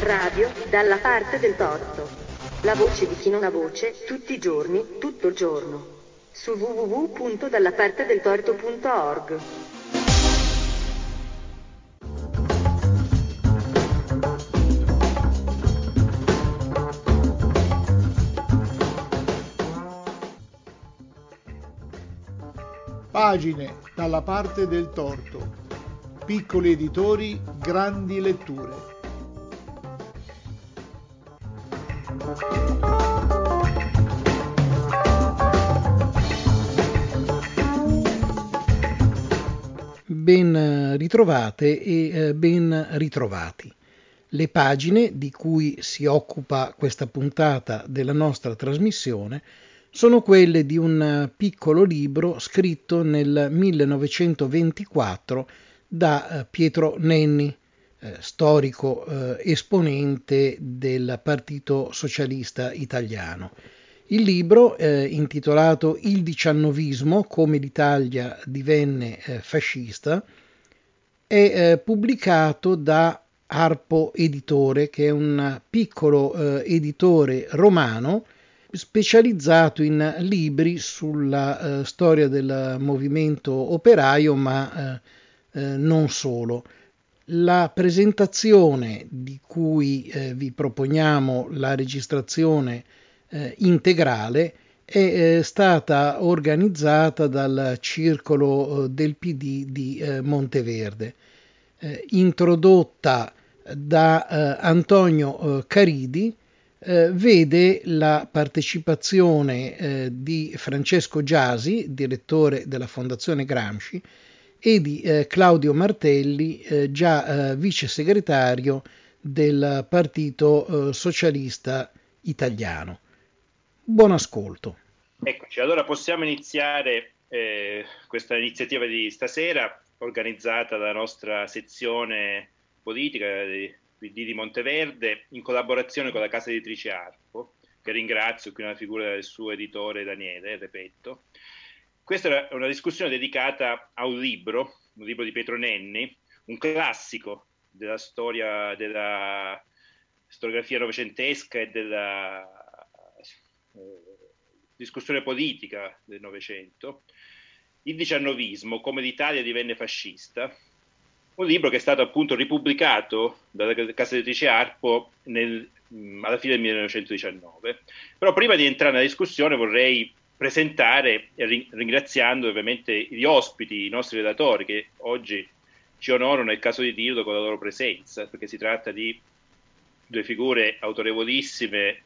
Radio, dalla parte del torto. La voce di chi non ha voce, tutti i giorni, tutto il giorno. Su www.dallapartedeltorto.org. Pagine dalla parte del torto. Piccoli editori, grandi letture. Ben ritrovate e eh, ben ritrovati. Le pagine di cui si occupa questa puntata della nostra trasmissione sono quelle di un piccolo libro scritto nel 1924 da eh, Pietro Nenni, eh, storico eh, esponente del Partito Socialista Italiano. Il libro, intitolato Il diciannovismo, come l'Italia divenne fascista, è pubblicato da Arpo Editore, che è un piccolo editore romano specializzato in libri sulla storia del movimento operaio, ma eh, eh, non solo. La presentazione di cui eh, vi proponiamo la registrazione eh, integrale è eh, stata organizzata dal Circolo del PD di Monteverde, introdotta da Antonio Caridi, eh, vede la partecipazione eh, di Francesco Giasi, direttore della Fondazione Gramsci, e di eh, Claudio Martelli, eh, già eh, vice segretario del Partito eh, Socialista Italiano. Buon ascolto. Eccoci, allora possiamo iniziare questa iniziativa di stasera organizzata dalla nostra sezione politica di PD di Monteverde in collaborazione con la casa editrice Arpo, che ringrazio qui nella figura del suo editore Daniele Repetto. Questa è una discussione dedicata a un libro, un libro di Pietro Nenni, un classico della storia della storiografia novecentesca e della eh, discussione politica del Novecento, il diciannovismo, come l'Italia divenne fascista, un libro che è stato appunto ripubblicato dalla casa editrice Arpo nel, mm, alla fine del 1919. Però prima di entrare nella discussione vorrei presentare, ringraziando ovviamente gli ospiti, i nostri relatori, che oggi ci onorano, nel caso di dirlo, con la loro presenza, perché si tratta di due figure autorevolissime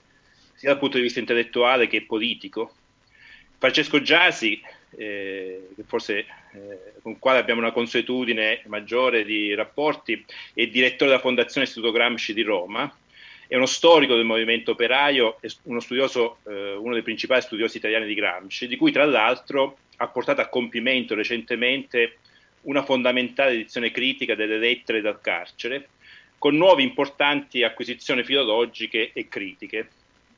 sia dal punto di vista intellettuale che politico. Francesco Giasi, eh, forse eh, con il quale abbiamo una consuetudine maggiore di rapporti, è direttore della Fondazione Istituto Gramsci di Roma, è uno storico del movimento operaio, uno, studioso, eh, uno dei principali studiosi italiani di Gramsci, di cui tra l'altro ha portato a compimento recentemente una fondamentale edizione critica delle lettere dal carcere, con nuove importanti acquisizioni filologiche e critiche.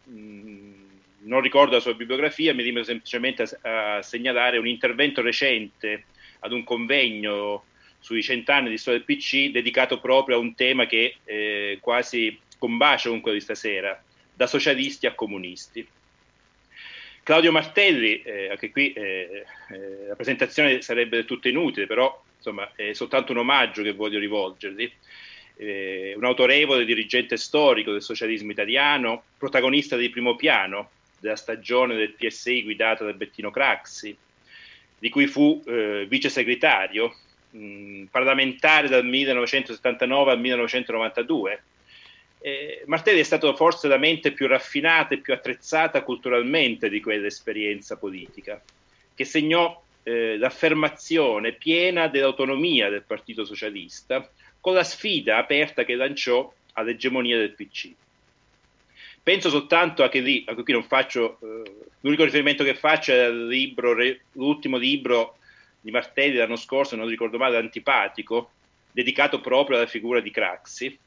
Mm non ricordo la sua bibliografia, mi limito semplicemente a, a, segnalare un intervento recente ad un convegno sui cent'anni di storia del PC dedicato proprio a un tema che eh, quasi combacia con di stasera, da socialisti a comunisti. Claudio Martelli, eh, anche qui eh, eh la presentazione sarebbe del tutto inutile, però insomma, è soltanto un omaggio che voglio rivolgergli. Eh, un autorevole dirigente storico del socialismo italiano, protagonista di primo piano della stagione del PSI guidata da Bettino Craxi, di cui fu eh, vice segretario, mh, parlamentare dal 1979 al 1992. Eh, Martelli è stato forse la mente più raffinata e più attrezzata culturalmente di quell'esperienza politica, che segnò eh, l'affermazione piena dell'autonomia del Partito Socialista con la sfida aperta che lanciò all'egemonia del PC. Penso soltanto a che lì, anche qui non faccio, eh, l'unico riferimento che faccio è libro, l'ultimo libro di Martelli l'anno scorso, non ricordo male, Antipatico, dedicato proprio alla figura di Craxi.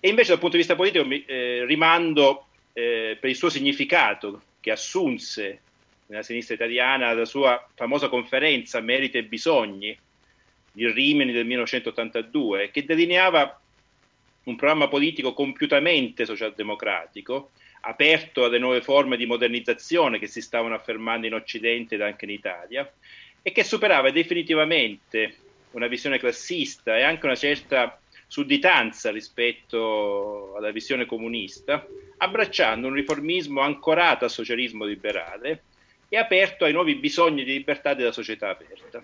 E invece dal punto di vista politico mi, eh, rimando eh, per il suo significato che assunse nella sinistra italiana la sua famosa conferenza Meriti e Bisogni il Rimini del 1982, che delineava un programma politico compiutamente socialdemocratico, aperto alle nuove forme di modernizzazione che si stavano affermando in Occidente ed anche in Italia, e che superava definitivamente una visione classista e anche una certa sudditanza rispetto alla visione comunista, abbracciando un riformismo ancorato al socialismo liberale e aperto ai nuovi bisogni di libertà della società aperta.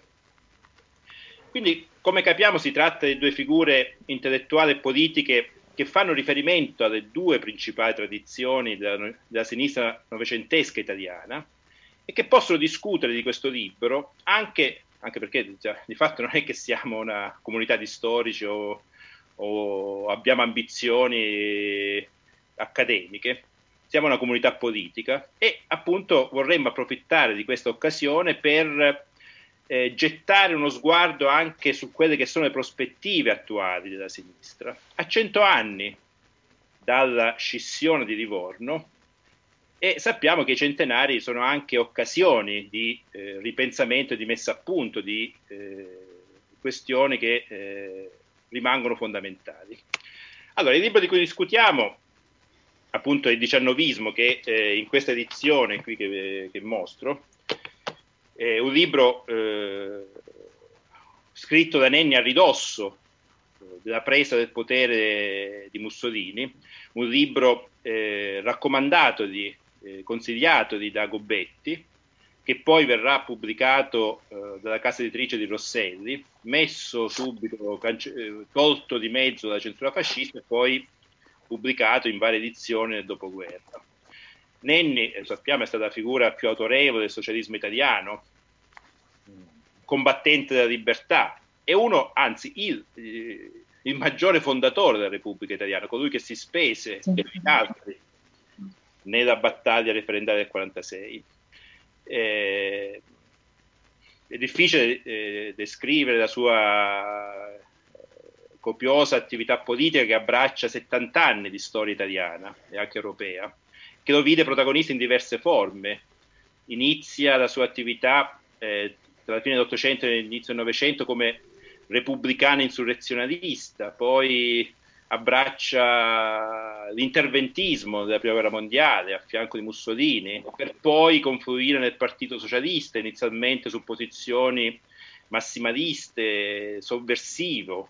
Quindi, come capiamo, si tratta di due figure intellettuali e politiche che fanno riferimento alle due principali tradizioni della, della sinistra novecentesca italiana e che possono discutere di questo libro anche, anche perché cioè, di fatto non è che siamo una comunità di storici o, o abbiamo ambizioni accademiche, siamo una comunità politica e appunto vorremmo approfittare di questa occasione per eh, gettare uno sguardo anche su quelle che sono le prospettive attuali della sinistra. A cento anni dalla scissione di Livorno e sappiamo che i centenari sono anche occasioni di eh, ripensamento di messa a punto di eh, questioni che eh, rimangono fondamentali. Allora, il libro di cui discutiamo appunto è il diciannovismo che eh, in questa edizione qui che, che mostro è un libro eh, scritto da Nenni a ridosso della presa del potere di Mussolini, un libro eh, raccomandato, di, eh, consigliato di Dagobetti, che poi verrà pubblicato eh, dalla casa editrice di Rosselli, messo subito, cance- eh, tolto di mezzo dalla censura fascista e poi pubblicato in varie edizioni nel dopoguerra. Nenni, eh, sappiamo, è stata la figura più autorevole del socialismo italiano, combattente della libertà, e uno, anzi, il, eh, il maggiore fondatore della Repubblica Italiana, colui che si spese più di altri nella battaglia referendaria del 46. Eh, è difficile eh, descrivere la sua eh, copiosa attività politica che abbraccia 70 anni di storia italiana e anche europea che lo vide protagonista in diverse forme. Inizia la sua attività eh, tra la fine dell'Ottocento e l'inizio del Novecento come repubblicano insurrezionalista, poi abbraccia l'interventismo della Prima Guerra Mondiale a fianco di Mussolini, per poi confluire nel Partito Socialista, inizialmente su posizioni massimaliste, sovversivo,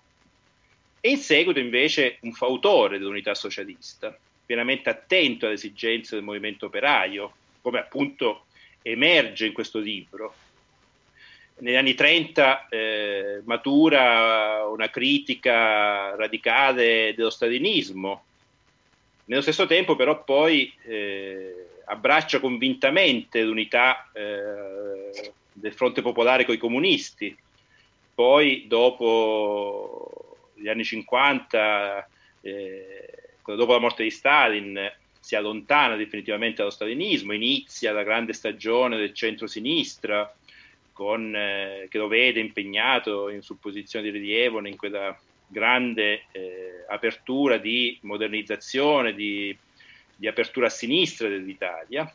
e in seguito invece un fautore dell'unità socialista pienamente attento alle esigenze del movimento operaio, come appunto emerge in questo libro. Negli anni 30 eh, matura una critica radicale dello stalinismo, nello stesso tempo però poi eh, abbraccia convintamente l'unità eh, del fronte popolare con i comunisti, poi dopo gli anni 50 eh, dopo la morte di Stalin si allontana definitivamente dallo stalinismo, inizia la grande stagione del centro-sinistra, con, eh, che lo vede impegnato in, su posizioni di rilievo in quella grande eh, apertura di modernizzazione, di, di apertura a sinistra dell'Italia,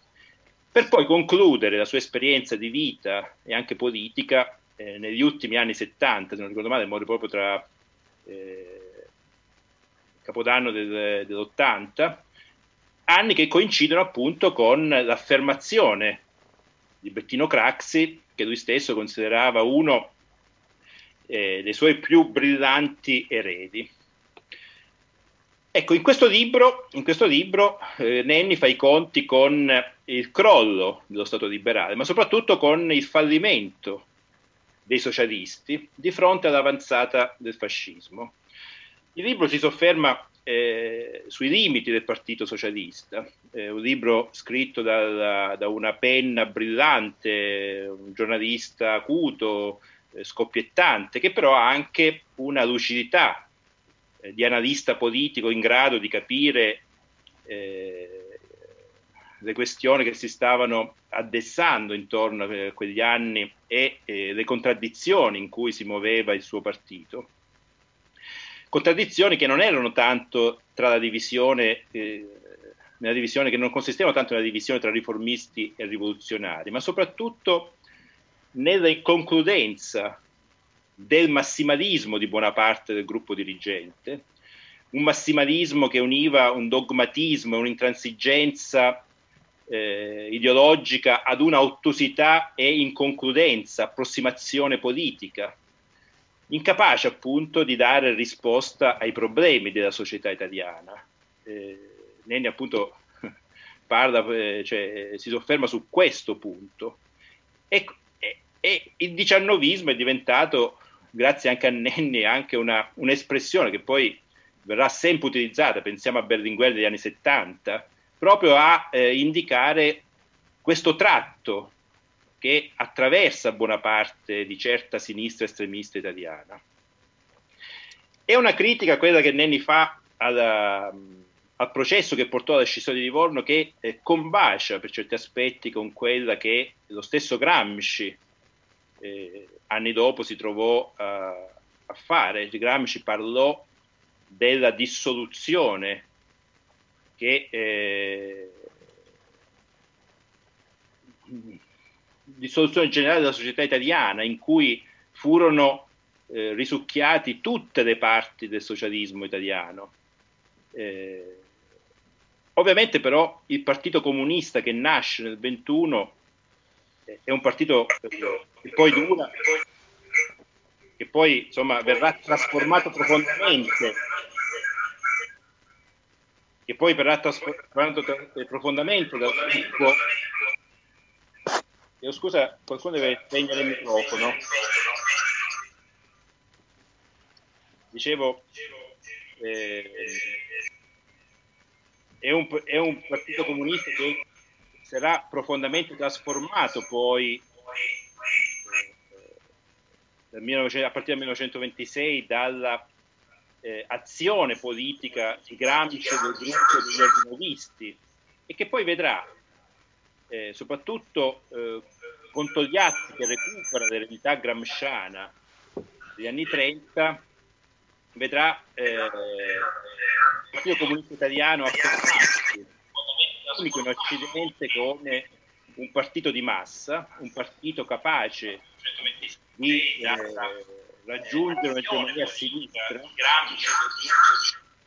per poi concludere la sua esperienza di vita e anche politica eh, negli ultimi anni 70, se non ricordo male, muore proprio tra eh, Capodanno del, dell'80, anni che coincidono appunto con l'affermazione di Bettino Craxi, che lui stesso considerava uno eh, dei suoi più brillanti eredi. Ecco, in questo libro, in questo libro eh, Nenni fa i conti con il crollo dello Stato liberale, ma soprattutto con il fallimento dei socialisti di fronte all'avanzata del fascismo. Il libro si sofferma eh, sui limiti del Partito Socialista, è un libro scritto da, da una penna brillante, un giornalista acuto, eh, scoppiettante, che però ha anche una lucidità eh, di analista politico in grado di capire eh, le questioni che si stavano addessando intorno a quegli anni e eh, le contraddizioni in cui si muoveva il suo partito contraddizioni che non erano tanto tra la divisione, eh, nella divisione che non consistevano tanto nella divisione tra riformisti e rivoluzionari, ma soprattutto nella inconcludenza del massimalismo di buona parte del gruppo dirigente, un massimalismo che univa un dogmatismo e un'intransigenza eh, ideologica ad una ottusità e inconcludenza, approssimazione politica, incapace appunto di dare risposta ai problemi della società italiana. Eh, Nenni appunto parla, eh, cioè, si sofferma su questo punto. E, e, e, il diciannovismo è diventato, grazie anche a Nenni, anche una, un'espressione che poi verrà sempre utilizzata, pensiamo a Berlinguer degli anni 70, proprio a eh, indicare questo tratto che attraversa buona parte di certa sinistra estremista italiana. È una critica quella che Nenni fa alla, al processo che portò alla scissione di Livorno che eh, combacia per certi aspetti con quella che lo stesso Gramsci eh, anni dopo si trovò uh, a fare. Gramsci parlò della dissoluzione che eh, dissoluzione generale della società italiana in cui furono eh, risucchiati tutte le parti del socialismo italiano. Eh, ovviamente però il Partito Comunista che nasce nel 21 eh, è un partito che poi dura, che poi insomma verrà trasformato profondamente che poi verrà trasformato profondamente dal gruppo. Io scusa, qualcuno deve spegnere il microfono. Dicevo, eh, è, un, è un partito comunista che sarà profondamente trasformato poi eh, 19, a partire dal 1926 dalla eh, azione politica di Gramsci del gruppo degli ordinovisti e che poi vedrà, eh, soprattutto eh, con Togliatti che recupera l'eredità gramsciana degli anni 30, vedrà eh, il Partito Comunista Italiano affermarsi unico in Occidente come un partito di massa, un partito capace di eh, raggiungere un'egemonia a sinistra,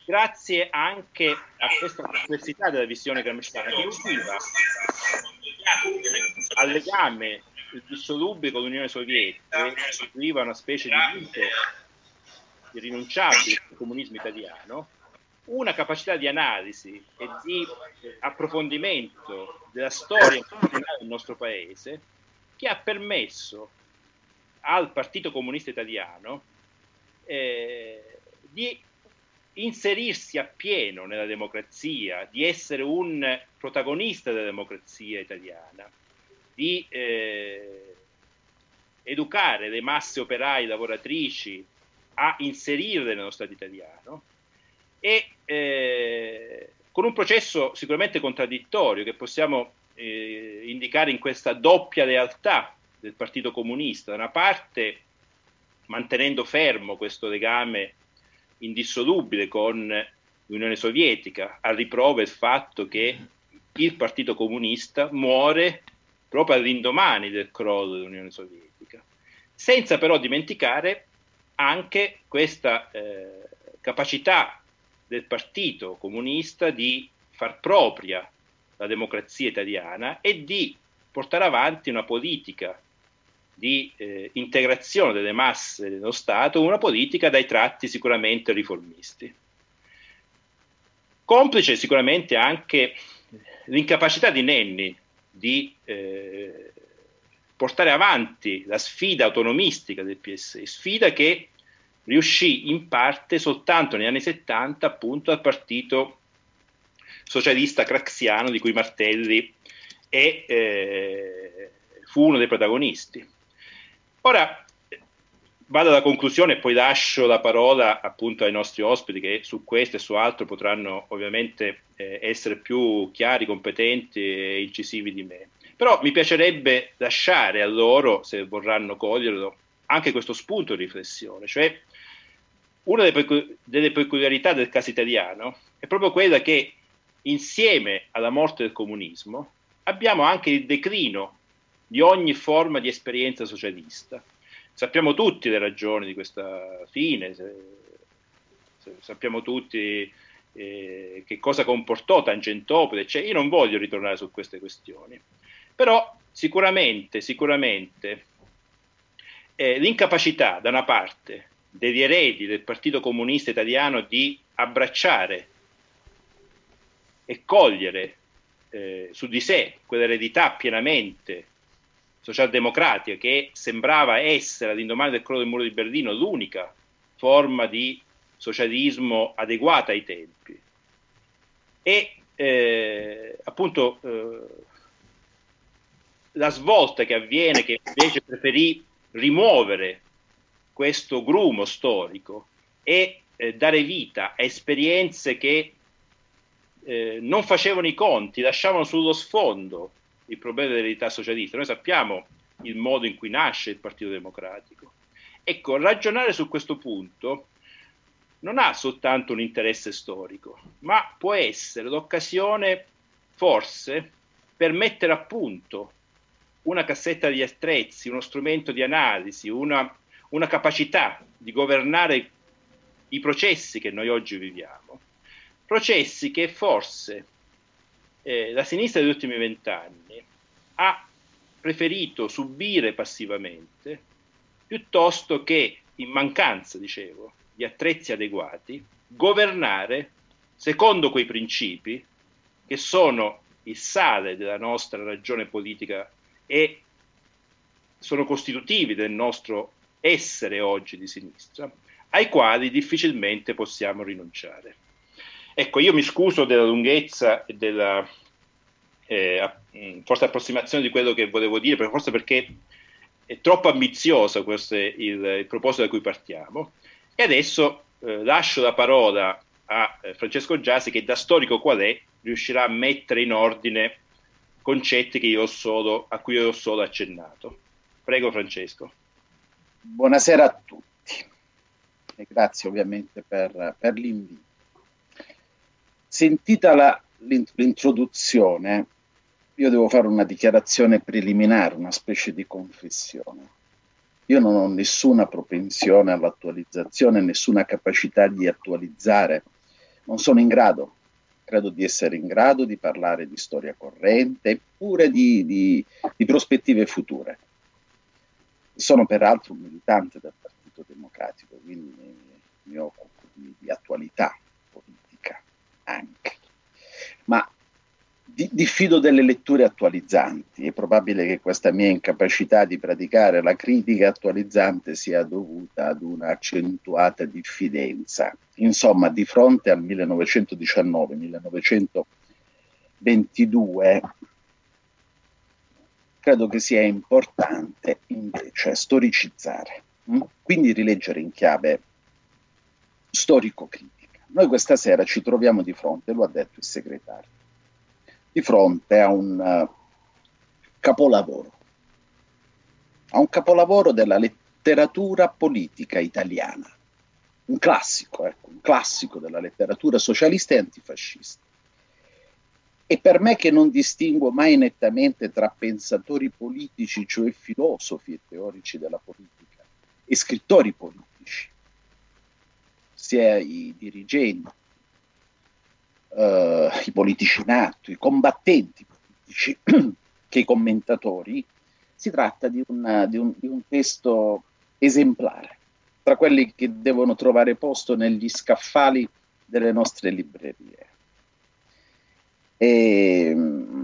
grazie anche a questa complessità della visione gramsciana che univa al legame indissolubile con l'Unione Sovietica, costituiva una specie di mito irrinunciabile del comunismo italiano, una capacità di analisi e di approfondimento della storia del nostro paese che ha permesso al Partito Comunista Italiano eh, di inserirsi appieno nella democrazia, di essere un protagonista della democrazia italiana, di eh, educare le masse operaie lavoratrici a inserirle nello Stato italiano e eh, con un processo sicuramente contraddittorio che possiamo eh, indicare in questa doppia lealtà del Partito Comunista, da una parte mantenendo fermo questo legame indissolubile con l'Unione Sovietica, a riprova il fatto che il Partito Comunista muore proprio all'indomani del crollo dell'Unione Sovietica, senza però dimenticare anche questa eh, capacità del Partito Comunista di far propria la democrazia italiana e di portare avanti una politica di eh, integrazione delle masse dello Stato, una politica dai tratti sicuramente riformisti. Complice sicuramente anche l'incapacità di Nenni di eh, portare avanti la sfida autonomistica del PSI, sfida che riuscì in parte soltanto negli anni 70 appunto al partito socialista craxiano di cui Martelli è, eh, fu uno dei protagonisti. Ora vado alla conclusione e poi lascio la parola appunto ai nostri ospiti che su questo e su altro potranno ovviamente eh, essere più chiari, competenti e incisivi di me. Però mi piacerebbe lasciare a loro, se vorranno coglierlo, anche questo spunto di riflessione, cioè una delle, pecu- delle peculiarità del caso italiano è proprio quella che insieme alla morte del comunismo abbiamo anche il declino di ogni forma di esperienza socialista. sappiamo tutti le ragioni di questa fine, se, se, sappiamo tutti eh, che cosa comportò Tangentopoli, cioè io non voglio ritornare su queste questioni, però sicuramente, sicuramente eh, l'incapacità da una parte degli eredi del Partito Comunista Italiano di abbracciare e cogliere eh, su di sé quell'eredità pienamente socialdemocratica che sembrava essere all'indomani del crollo del muro di Berlino l'unica forma di socialismo adeguata ai tempi. E eh, appunto eh, la svolta che avviene, che invece preferì rimuovere questo grumo storico e eh, dare vita a esperienze che eh, non facevano i conti, lasciavano sullo sfondo il problema dell'eredità socialista. Noi sappiamo il modo in cui nasce il Partito Democratico. Ecco, ragionare su questo punto non ha soltanto un interesse storico, ma può essere l'occasione, forse, per mettere a punto una cassetta di attrezzi, uno strumento di analisi, una, una capacità di governare i processi che noi oggi viviamo. Processi che forse eh, la sinistra degli ultimi vent'anni ha preferito subire passivamente piuttosto che, in mancanza, dicevo, di attrezzi adeguati, governare secondo quei principi che sono il sale della nostra ragione politica e sono costitutivi del nostro essere oggi di sinistra, ai quali difficilmente possiamo rinunciare. Ecco, io mi scuso della lunghezza e della eh, mm, forse approssimazione di quello che volevo dire, forse perché è troppo ambizioso questo il, il proposito da cui partiamo. E adesso eh, lascio la parola a eh, Francesco Giasi che da storico qual è riuscirà a mettere in ordine concetti solo, a cui io ho solo accennato. Prego Francesco. Buonasera a tutti e grazie ovviamente per, per l'invito. Sentita la, l'introduzione, io devo fare una dichiarazione preliminare, una specie di confessione. Io non ho nessuna propensione all'attualizzazione, nessuna capacità di attualizzare, non sono in grado, credo di essere in grado di parlare di storia corrente eppure di, di, di prospettive future. Sono peraltro militante del Partito Democratico, quindi mi, mi occupo di, di attualità politica anche. Ma diffido delle letture attualizzanti. È probabile che questa mia incapacità di praticare la critica attualizzante sia dovuta ad un'accentuata diffidenza. Insomma, di fronte al 1919-1922, credo che sia importante invece storicizzare, hm? quindi rileggere in chiave storico-critica. Noi questa sera ci troviamo di fronte, lo ha detto il segretario, di fronte a un uh, capolavoro, a un capolavoro della letteratura politica italiana, un classico, ecco, un classico della letteratura socialista e antifascista. E per me che non distingo mai nettamente tra pensatori politici, cioè filosofi e teorici della politica, e scrittori politici, sia i dirigenti, eh, i politici in atto, i combattenti politici che i commentatori, si tratta di, una, di, un, di un testo esemplare, tra quelli che devono trovare posto negli scaffali delle nostre librerie. E,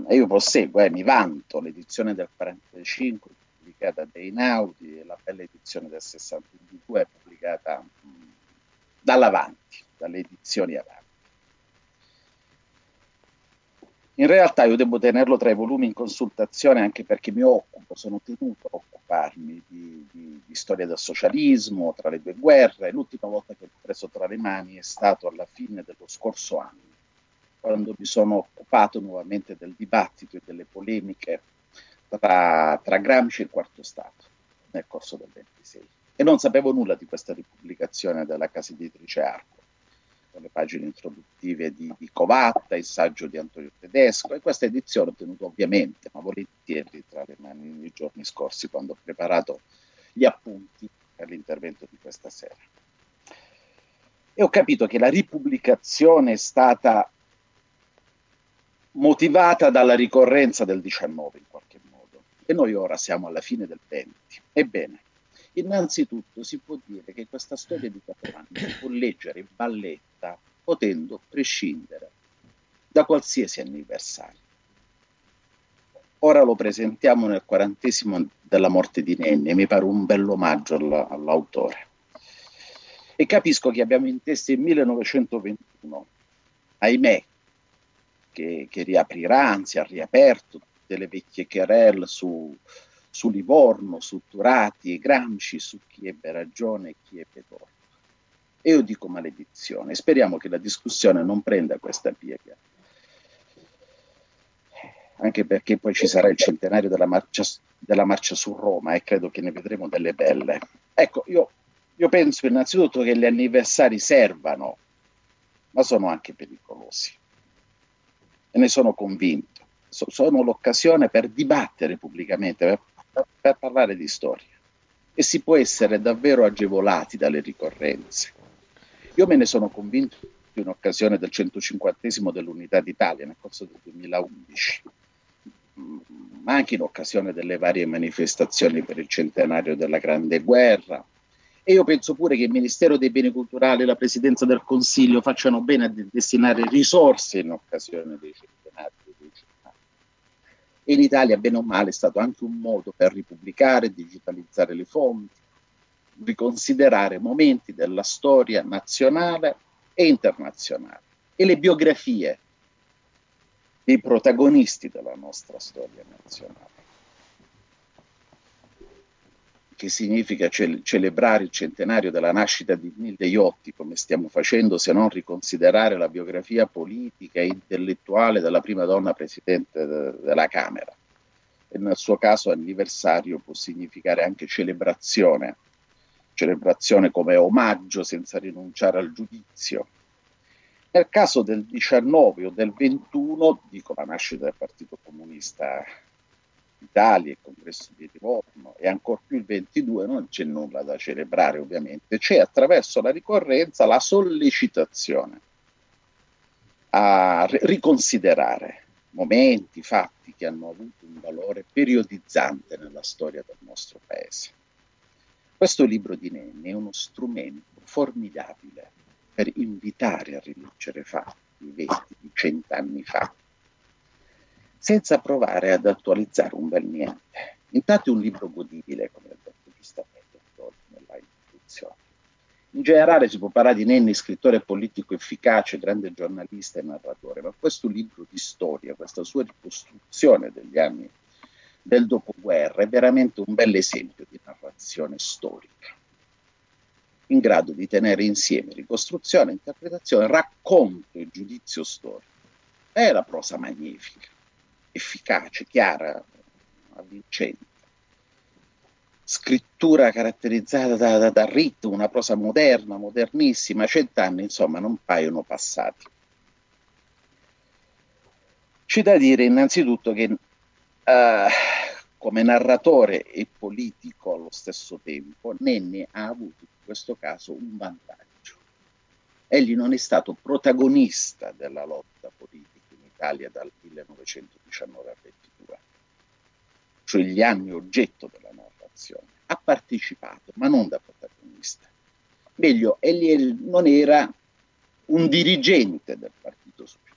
e io proseguo, eh, mi vanto l'edizione del 45 pubblicata da Einaudi e la bella edizione del 62 pubblicata mh, dall'avanti, dalle edizioni avanti. In realtà io devo tenerlo tra i volumi in consultazione anche perché mi occupo, sono tenuto a occuparmi di, di, di storia del socialismo tra le due guerre. L'ultima volta che l'ho preso tra le mani è stato alla fine dello scorso anno, quando mi sono occupato nuovamente del dibattito e delle polemiche tra, tra Gramsci e il Quarto Stato nel corso del 26. E non sapevo nulla di questa ripubblicazione della casa editrice Arco con le pagine introduttive di, di Covatta, il saggio di Antonio Tedesco e questa edizione ho tenuto ovviamente, ma volentieri tra le mani nei giorni scorsi quando ho preparato gli appunti per l'intervento di questa sera. E ho capito che la ripubblicazione è stata motivata dalla ricorrenza del 19 in qualche modo e noi ora siamo alla fine del 20. Ebbene, innanzitutto si può dire che questa storia di anni si può leggere in balletta potendo prescindere da qualsiasi anniversario. Ora lo presentiamo nel quarantesimo della morte di Nenni e mi pare un bel omaggio all'autore. E capisco che abbiamo in testa il 1921, ahimè, che, che riaprirà, anzi ha riaperto tutte le vecchie querelle su, su Livorno, su Turati e Gramsci, su chi ebbe ragione e chi ebbe torto. E io dico maledizione, speriamo che la discussione non prenda questa piega anche perché poi ci sarà il centenario della marcia, della marcia su Roma e credo che ne vedremo delle belle. Ecco, io, io penso innanzitutto che gli anniversari servano, ma sono anche pericolosi. E ne sono convinto. So, sono l'occasione per dibattere pubblicamente, per, per parlare di storia. E si può essere davvero agevolati dalle ricorrenze. Io me ne sono convinto in occasione del 150 dell'Unità d'Italia nel corso del 2011 ma anche in occasione delle varie manifestazioni per il centenario della Grande Guerra. E io penso pure che il Ministero dei Beni Culturali e la Presidenza del Consiglio facciano bene a destinare risorse in occasione dei centenari. E in Italia, bene o male, è stato anche un modo per ripubblicare, digitalizzare le fonti, riconsiderare momenti della storia nazionale e internazionale. E le biografie dei protagonisti della nostra storia nazionale. Che significa ce- celebrare il centenario della nascita di Nilde Iotti, come stiamo facendo, se non riconsiderare la biografia politica e intellettuale della prima donna presidente de- della Camera. E nel suo caso anniversario può significare anche celebrazione, celebrazione come omaggio senza rinunciare al giudizio, nel caso del 19 o del 21, dico la nascita del Partito Comunista d'Italia, il congresso di Livorno e ancora più il 22, non c'è nulla da celebrare ovviamente, c'è attraverso la ricorrenza la sollecitazione a riconsiderare momenti, fatti che hanno avuto un valore periodizzante nella storia del nostro paese. Questo libro di Nenni è uno strumento formidabile per invitare a rileggere fatti vesti di cent'anni fa, senza provare ad attualizzare un bel niente. Intanto è un libro godibile, come ha detto giustamente nella introduzione. In generale si può parlare di Nenni, scrittore politico efficace, grande giornalista e narratore, ma questo libro di storia, questa sua ricostruzione degli anni del dopoguerra è veramente un bel esempio di narrazione storica in grado di tenere insieme ricostruzione, interpretazione, racconto e giudizio storico. È la prosa magnifica, efficace, chiara, avvincente. Scrittura caratterizzata da, da, da ritmo, una prosa moderna, modernissima, cent'anni insomma non paiono passati. C'è da dire innanzitutto che uh, come narratore e politico allo stesso tempo, Nenni ha avuto in questo caso un vantaggio. Egli non è stato protagonista della lotta politica Italia dal 1919 al 22, cioè gli anni oggetto della narrazione. Ha partecipato, ma non da protagonista. Meglio, egli non era un dirigente del Partito Socialista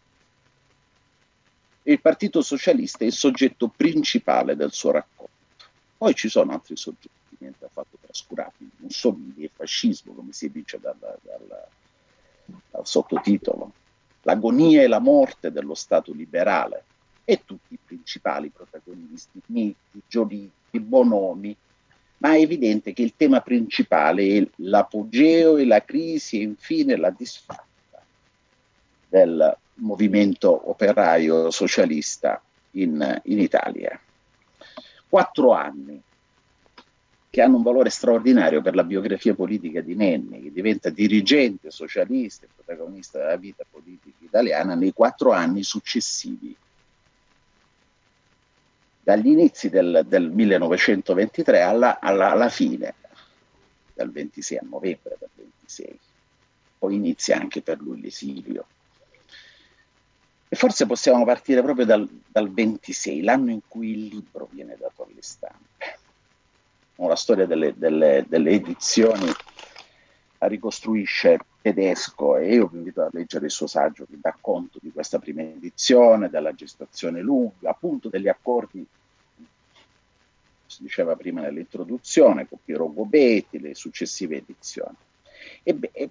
il Partito Socialista è il soggetto principale del suo racconto. Poi ci sono altri soggetti, niente affatto trascurabili, Mussolini e fascismo, come si dice dal, dal, dal sottotitolo, l'agonia e la morte dello Stato liberale e tutti i principali protagonisti, Nitti, Giolitti, Bonomi, ma è evidente che il tema principale è l'apogeo e la crisi e infine la disfatta del movimento operaio socialista in, in Italia. Quattro anni che hanno un valore straordinario per la biografia politica di Nenni, che diventa dirigente socialista e protagonista della vita politica italiana nei quattro anni successivi, dagli inizi del, del 1923 alla, alla, alla, fine dal 26 a novembre del 26. Poi inizia anche per lui l'esilio. E forse possiamo partire proprio dal, dal 26, l'anno in cui il libro viene dato alle stampe. La storia delle, delle, delle edizioni ricostruisce tedesco e io vi invito a leggere il suo saggio che dà conto di questa prima edizione, della gestazione lunga, appunto degli accordi, si diceva prima nell'introduzione, con Piero Gobetti, le successive edizioni. E, e,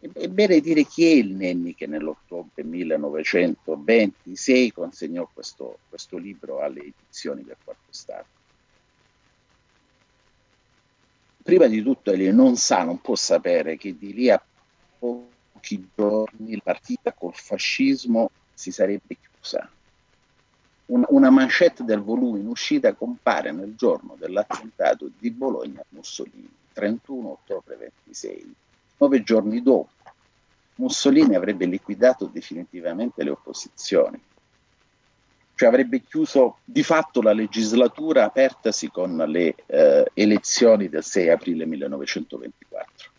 è dire chi è il Nenni che nell'ottobre 1926 consegnò questo, questo libro alle edizioni del Quarto Stato. Prima di tutto egli non sa, non può sapere che di lì a pochi giorni la partita col fascismo si sarebbe chiusa. Una, una manchette del volume in uscita compare nel giorno dell'attentato di Bologna a Mussolini, 31 ottobre 26 Nove giorni dopo, Mussolini avrebbe liquidato definitivamente le opposizioni, cioè avrebbe chiuso di fatto la legislatura apertasi con le eh, elezioni del 6 aprile 1924.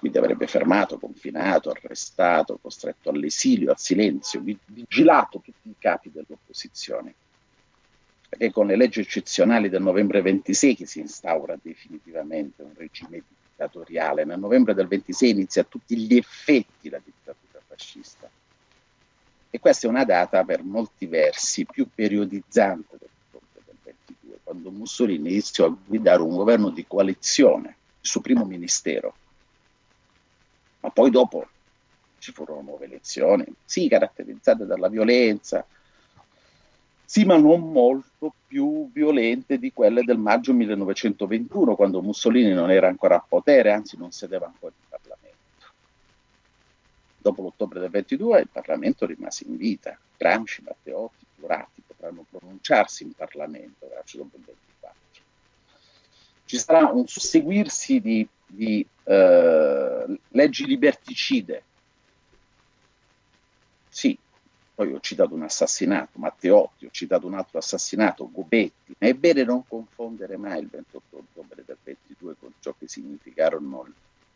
Quindi avrebbe fermato, confinato, arrestato, costretto all'esilio, al silenzio, vigilato tutti i capi dell'opposizione. Perché con le leggi eccezionali del novembre 26 che si instaura definitivamente un regime di dittatoriale. Nel novembre del 26 inizia a tutti gli effetti la dittatura fascista. E questa è una data per molti versi più periodizzante del 22, quando Mussolini iniziò a guidare un governo di coalizione, il suo primo ministero. Ma poi dopo ci furono nuove elezioni, sì, caratterizzate dalla violenza, sì, ma non molto più violente di quelle del maggio 1921, quando Mussolini non era ancora a potere, anzi non sedeva ancora in. Dopo l'ottobre del 22 il Parlamento rimase in vita. Gramsci, Matteotti, Turati potranno pronunciarsi in Parlamento, grazie dopo il 24. Ci sarà un susseguirsi di, di eh, leggi liberticide. Sì, poi ho citato un assassinato, Matteotti, ho citato un altro assassinato, Gobetti, ma è bene non confondere mai il 28 ottobre del 22 con ciò che significarono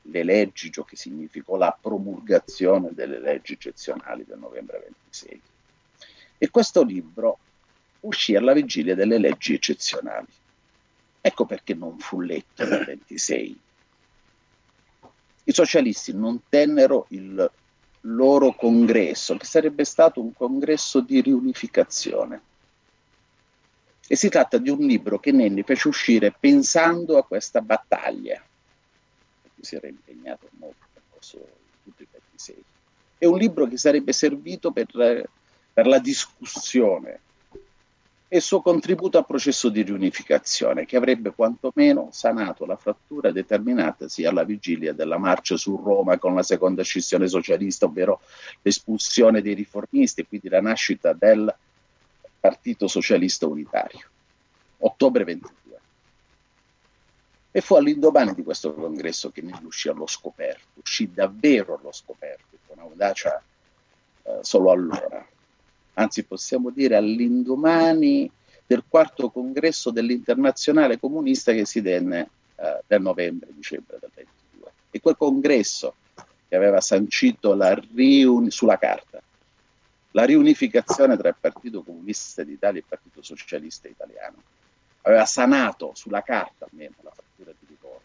le leggi, ciò che significò la promulgazione delle leggi eccezionali del novembre 26. E questo libro uscì alla vigilia delle leggi eccezionali. Ecco perché non fu letto nel 26. I socialisti non tennero il loro congresso, che sarebbe stato un congresso di riunificazione. E si tratta di un libro che Nenni fece uscire pensando a questa battaglia, si era impegnato molto nel corso di tutti i 26. È un libro che sarebbe servito per, per la discussione e il suo contributo al processo di riunificazione, che avrebbe quantomeno sanato la frattura determinatasi alla vigilia della marcia su Roma con la seconda scissione socialista, ovvero l'espulsione dei riformisti e quindi la nascita del Partito Socialista Unitario. Ottobre 22. E fu all'indomani di questo congresso che ne uscì allo scoperto, uscì davvero allo scoperto, con audacia eh, solo allora anzi possiamo dire all'indomani del quarto congresso dell'internazionale comunista che si tenne eh, nel novembre-dicembre del 22. E quel congresso che aveva sancito la riun- sulla carta la riunificazione tra il Partito Comunista d'Italia e il Partito Socialista Italiano, aveva sanato sulla carta almeno la fattura di Livorno.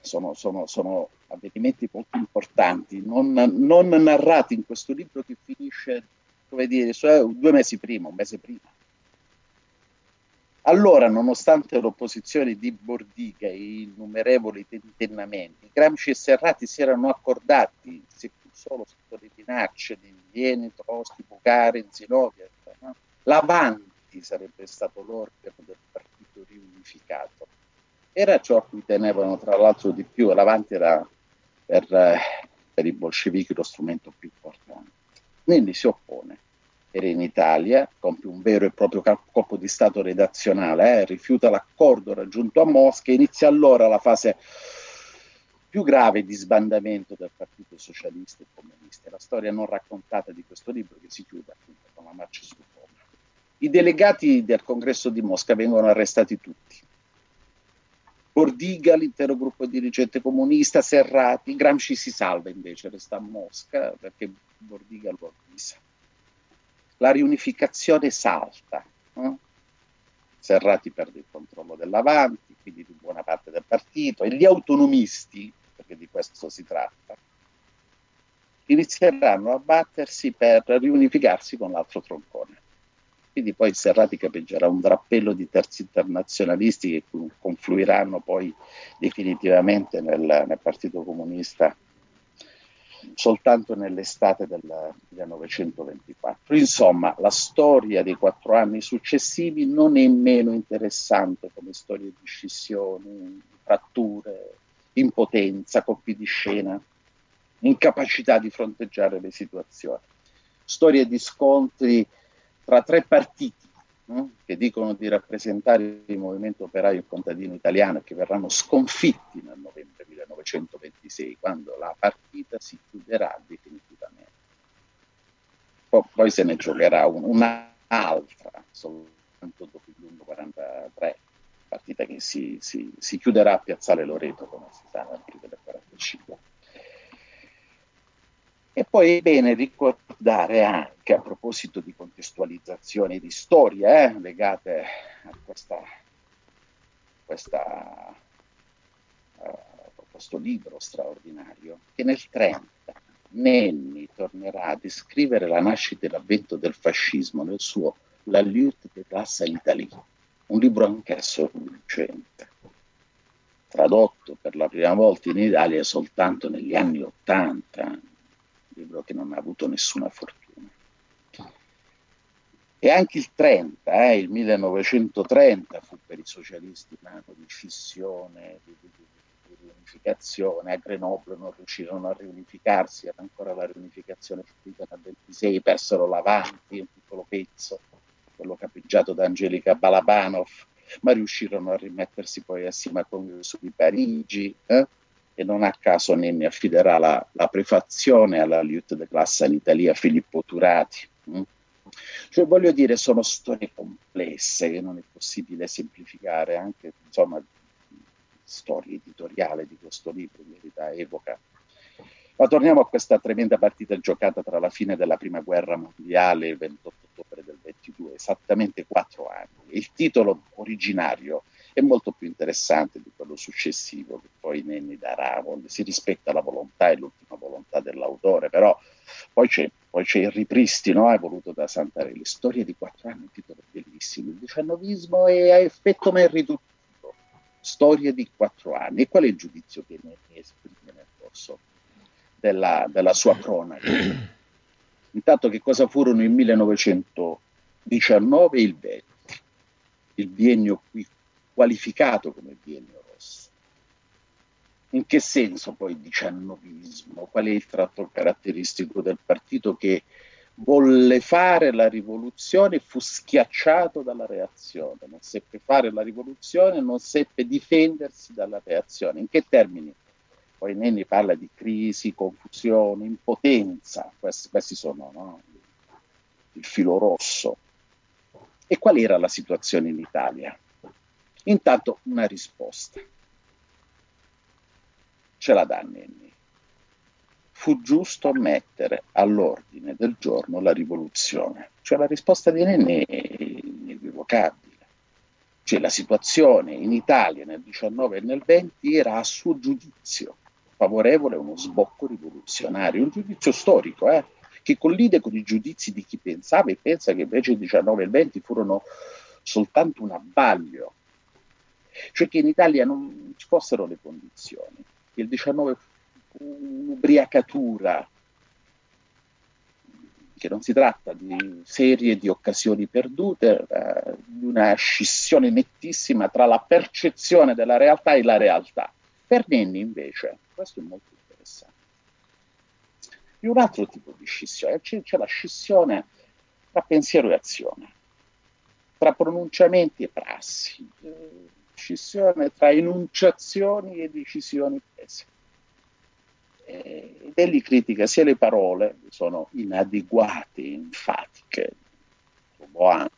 Sono, sono, sono avvenimenti molto importanti, non, non, narrati in questo libro che finisce, come dire, due mesi prima, un mese prima. Allora, nonostante l'opposizione di Bordiga e i innumerevoli tentennamenti, Gramsci e Serrati si erano accordati, seppur solo sotto le minacce di Vieni, Trosti, Bucari, Zinovia, no? l'Avanti sarebbe stato l'organo del partito riunificato. Era ciò a cui tenevano tra l'altro di più, l'Avanti era per, per i bolscevichi lo strumento più importante. Nenni si oppone, era in Italia, compie un vero e proprio colpo di Stato redazionale, eh, rifiuta l'accordo raggiunto a Mosca e inizia allora la fase più grave di sbandamento del Partito Socialista e Comunista. La storia non raccontata di questo libro che si chiude appunto con la marcia su Roma. I delegati del congresso di Mosca vengono arrestati tutti. Bordiga, l'intero gruppo dirigente comunista, Serrati, Gramsci si salva invece, resta a Mosca perché Bordiga lo avvisa. La riunificazione salta. Eh? Serrati perde il controllo dell'Avanti, quindi di buona parte del partito, e gli autonomisti, perché di questo si tratta, inizieranno a battersi per riunificarsi con l'altro troncone. Quindi poi Serrati capeggerà un drappello di terzi internazionalisti che confluiranno poi definitivamente nel, nel Partito Comunista soltanto nell'estate del 1924. Insomma, la storia dei quattro anni successivi non è meno interessante come storia di scissioni, fratture, impotenza, colpi di scena, incapacità di fronteggiare le situazioni. Storia di scontri tra tre partiti no? che dicono di rappresentare il movimento operaio e contadino italiano e che verranno sconfitti nel novembre 1926, quando la partita si chiuderà definitivamente. Poi, poi se ne giocherà un, un'altra, soltanto dopo il lungo 43, partita che si, si, si chiuderà a Piazzale Loreto, come si sa, nell'aprile del 45. E poi è bene ricordare anche a proposito di contestualizzazione di storie eh, legate a questa, questa, uh, questo libro straordinario, che nel 30 Nenni tornerà a descrivere la nascita e l'avvento del fascismo nel suo La lutte de classe à l'Italie, un libro anch'esso vincente, tradotto per la prima volta in Italia soltanto negli anni Ottanta, libro che non ha avuto nessuna fortuna. E anche il 30, eh, il 1930 fu per i socialisti un anno di scissione, di, di, di, riunificazione. A Grenoble non riuscirono a riunificarsi, era ancora la riunificazione finita nel 26, persero l'avanti, un piccolo pezzo, quello capeggiato da Angelica Balabanov, ma riuscirono a rimettersi poi assieme al congresso di Parigi. Eh? E non a caso Nenni affiderà la, la prefazione alla Liute de classe in Italia Filippo Turati. Mm? Cioè, voglio dire, sono storie complesse che non è possibile semplificare, anche insomma, storia editoriale di questo libro, in verità evoca. Ma torniamo a questa tremenda partita giocata tra la fine della prima guerra mondiale e il 28 ottobre del 22, esattamente quattro anni. Il titolo originario è molto più interessante di quello successivo che poi Nenni darà, si rispetta la volontà e l'ultima volontà dell'autore, però poi c'è, poi c'è il ripristino eh, voluto da Santarelli, storia di quattro anni, titolo bellissimo, il diciannovismo è a effetto ma irriduttivo, storia di quattro anni, e qual è il giudizio che Nenni esprime nel corso della, della sua cronaca? Intanto che cosa furono il 1919 e il 20? il biennio qui qualificato come biennio rosso. In che senso poi il diciannovismo? Qual è il tratto caratteristico del partito che volle fare la rivoluzione e fu schiacciato dalla reazione, non seppe fare la rivoluzione, non seppe difendersi dalla reazione. In che termini? Poi Nenni parla di crisi, confusione, impotenza, questi, questi sono no? il filo rosso. E qual era la situazione in Italia? Intanto una risposta. Ce la dà Nenni. Fu giusto mettere all'ordine del giorno la rivoluzione. Cioè la risposta di Nenni è inequivocabile. Cioè la situazione in Italia nel 19 e nel 20 era a suo giudizio favorevole a uno sbocco rivoluzionario, un giudizio storico, eh, che collide con i giudizi di chi pensava e pensa che invece il 19 e il 20 furono soltanto un abbaglio cioè che in Italia non ci fossero le condizioni, che il 19 fu un'ubriacatura, che non si tratta di serie di occasioni perdute, eh, di una scissione nettissima tra la percezione della realtà e la realtà. Per Nenni invece, questo è molto interessante, è un altro tipo di scissione, c'è, c'è la scissione tra pensiero e azione, tra pronunciamenti e prassi. Eh, scissione tra enunciazioni e decisioni prese. ed egli critica sia le parole, che sono inadeguate, enfatiche, Boan,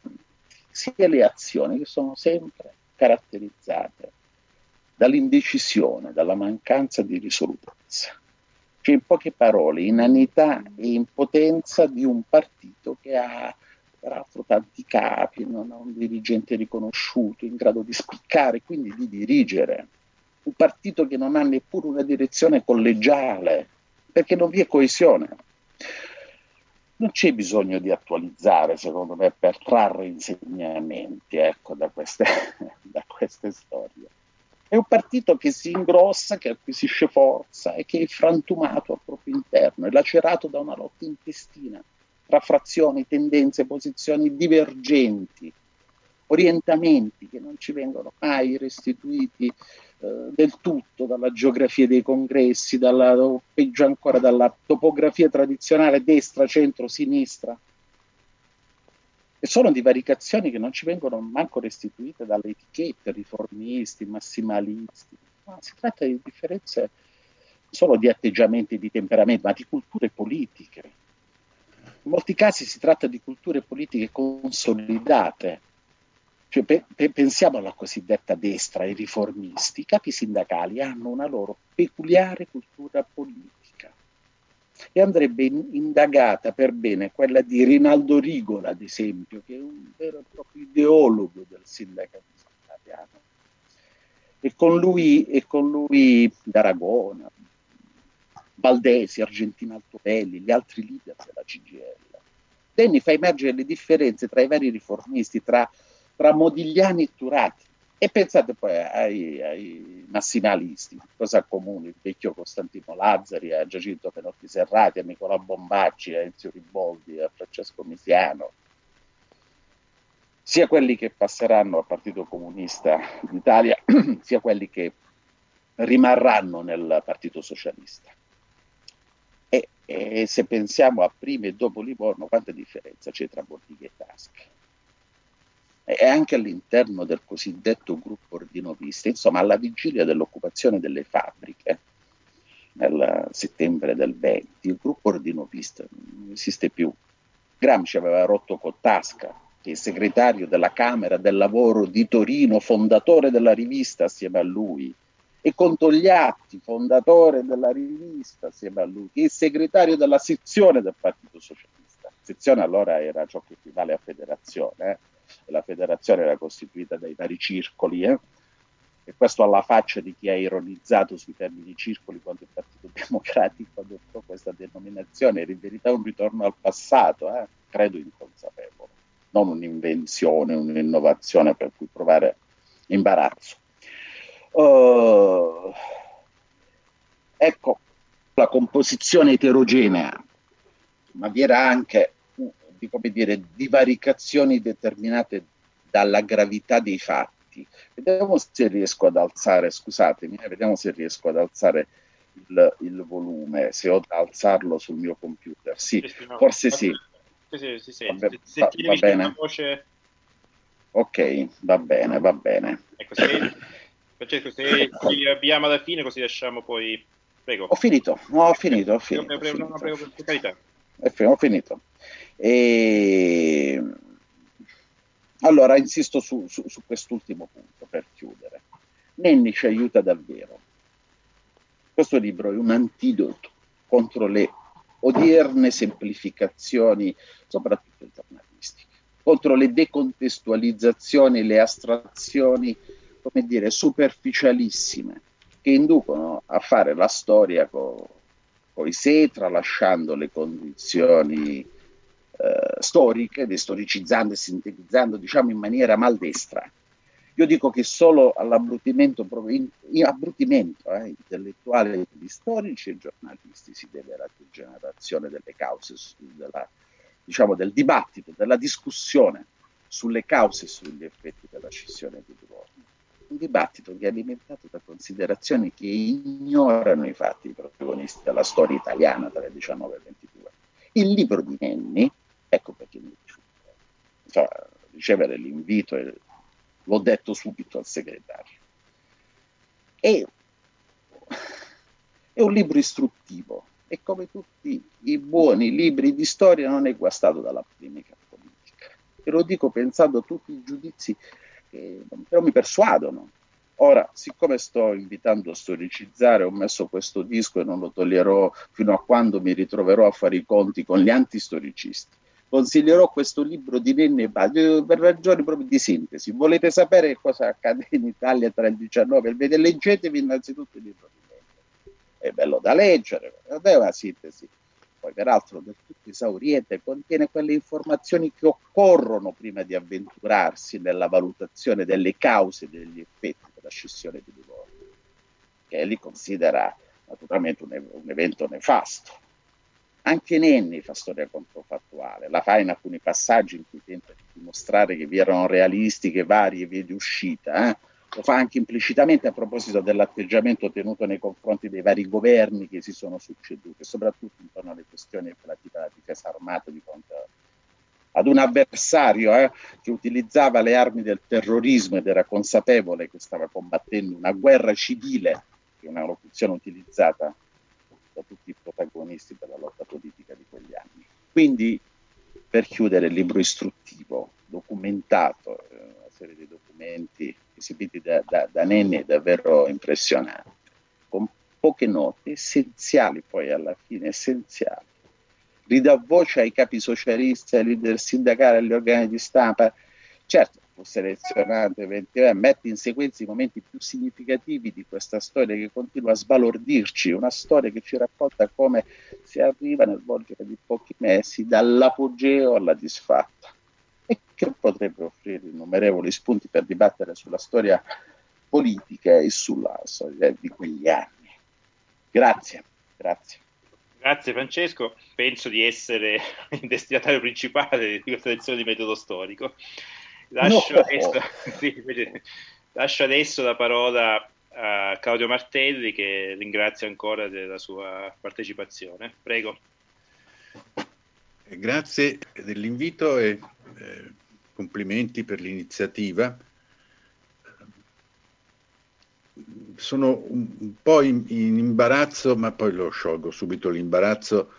sia le azioni che sono sempre caratterizzate dall'indecisione, dalla mancanza di risolutezza. Cioè, in poche parole, inanità e impotenza di un partito che ha peraltro tanti capi, non ha un dirigente riconosciuto, in grado di spiccare, quindi di dirigere. Un partito che non ha neppure una direzione collegiale, perché non vi è coesione. Non c'è bisogno di attualizzare, secondo me, per trarre insegnamenti ecco, da, queste, da queste storie. È un partito che si ingrossa, che acquisisce forza e che è frantumato al proprio interno, è lacerato da una lotta intestina tra frazioni, tendenze, posizioni divergenti, orientamenti che non ci vengono mai restituiti eh, del tutto dalla geografia dei congressi, dalla, o peggio ancora dalla topografia tradizionale destra, centro, sinistra. E sono divaricazioni che non ci vengono manco restituite dalle etichette, riformisti, massimalisti. No, si tratta di differenze solo di atteggiamenti, di temperamento, ma di culture politiche molti casi si tratta di culture politiche consolidate. Cioè, pe- pe- pensiamo alla cosiddetta destra, ai riformisti. I capi sindacali hanno una loro peculiare cultura politica e andrebbe in- indagata per bene quella di Rinaldo Rigola, ad esempio, che è un vero e proprio ideologo del sindacalismo italiano. E con lui, e con lui D'Aragona, Baldesi, Argentina Altobelli, gli altri leader della CGL. Denny fa emergere le differenze tra i vari riformisti, tra, tra Modigliani e Turati. E pensate poi ai, ai massimalisti, cosa accomuna il vecchio Costantino Lazzari, a Giacinto Penotti Serrati, a Nicola Bombacci, a Enzio Riboldi, a Francesco Misiano, sia quelli che passeranno al Partito Comunista d'Italia, sia quelli che rimarranno nel Partito Socialista. E se pensiamo a prima e dopo Livorno, quanta differenza c'è tra Bordiga e Tasca? E anche all'interno del cosiddetto gruppo ordinovista, insomma, alla vigilia dell'occupazione delle fabbriche, nel settembre del 20, il gruppo ordinovista non esiste più. Gramsci aveva rotto con Tasca, che è segretario della Camera del Lavoro di Torino, fondatore della rivista assieme a lui, e con Togliatti, fondatore della rivista assieme a lui, che è segretario della sezione del Partito Socialista. Sezione allora era ciò che equivale a federazione, eh? la federazione era costituita dai vari circoli, eh? e questo alla faccia di chi ha ironizzato sui termini circoli quando il Partito Democratico adottò questa denominazione, era in verità un ritorno al passato, eh? credo inconsapevole, non un'invenzione, un'innovazione per cui provare imbarazzo. Uh, ecco la composizione eterogenea, ma vi era anche di, come dire, divaricazioni determinate dalla gravità dei fatti. Vediamo se riesco ad alzare, scusatemi, eh, vediamo se riesco ad alzare il, il, volume, se ho da alzarlo sul mio computer. Sì, forse sì. Sì, sì, sì. Va, se, se va, va bene. Voce... Ok, va bene, va bene. Ecco, se Francesco, se ci abbiamo alla fine così lasciamo poi... Prego. Ho finito, no, ho finito, ho finito. Prego, prego, no, prego, per carità. Ho finito. E... Allora, insisto su, su, su quest'ultimo punto per chiudere. Nenni ci aiuta davvero. Questo libro è un antidoto contro le odierne semplificazioni, soprattutto giornalistiche, contro le decontestualizzazioni, le astrazioni come dire, superficialissime che inducono a fare la storia con i Setra, lasciando le condizioni eh, storiche, destoricizzando e sintetizzando, diciamo in maniera maldestra. Io dico che solo all'abbrutimento in, in eh, intellettuale di storici e giornalisti si deve la degenerazione delle cause, della, diciamo, del dibattito, della discussione sulle cause e sugli effetti della scissione di Livorno un dibattito che è alimentato da considerazioni che ignorano i fatti protagonisti della storia italiana tra il 19 e il 22. Il libro di Nenni, ecco perché mi cioè, ricevere l'invito e l'ho detto subito al segretario, è, è un libro istruttivo e come tutti i buoni libri di storia non è guastato dalla polemica politica. E lo dico pensando a tutti i giudizi che però mi persuadono. Ora, siccome sto invitando a storicizzare, ho messo questo disco e non lo toglierò fino a quando mi ritroverò a fare i conti con gli antistoricisti. Consiglierò questo libro di Nenni e Baggio per ragioni proprio di sintesi. Volete sapere cosa accade in Italia tra il 19 e il 20? Leggetevi innanzitutto il libro di Nenni. È bello da leggere, è una sintesi poi peraltro del tutto esauriente, contiene quelle informazioni che occorrono prima di avventurarsi nella valutazione delle cause e degli effetti della scissione di Livorno, che li considera naturalmente un, un evento nefasto. Anche Nenni fa storia controfattuale, la fa in alcuni passaggi in cui tenta di dimostrare che vi erano realistiche varie vie di uscita, eh? Lo fa anche implicitamente a proposito dell'atteggiamento tenuto nei confronti dei vari governi che si sono succeduti, soprattutto intorno alle questioni relative alla difesa armata di fronte ad un avversario eh, che utilizzava le armi del terrorismo ed era consapevole che stava combattendo una guerra civile, che è una locuzione utilizzata da tutti i protagonisti della lotta politica di quegli anni. Quindi, per chiudere il libro istruttivo, documentato, eh, una serie di documenti esibiti da, da, da Nenni è davvero impressionante, con poche note, essenziali poi alla fine, essenziali. Ridà voce ai capi socialisti, ai leader sindacali, agli organi di stampa. Certo, fu selezionato eventualmente, mette in sequenza i momenti più significativi di questa storia che continua a sbalordirci, una storia che ci racconta come si arriva nel volgere di pochi mesi dall'apogeo alla disfatta e che potrebbe offrire innumerevoli spunti per dibattere sulla storia politica e sulla storia di quegli anni. Grazie, grazie. Grazie Francesco, penso di essere il destinatario principale di questa lezione di metodo storico. Lascio, no. adesso, sì, lascio adesso la parola a Claudio Martelli che ringrazio ancora della sua partecipazione. Prego. Grazie dell'invito e eh, complimenti per l'iniziativa. Sono un, po' in, in, imbarazzo, ma poi lo sciolgo subito l'imbarazzo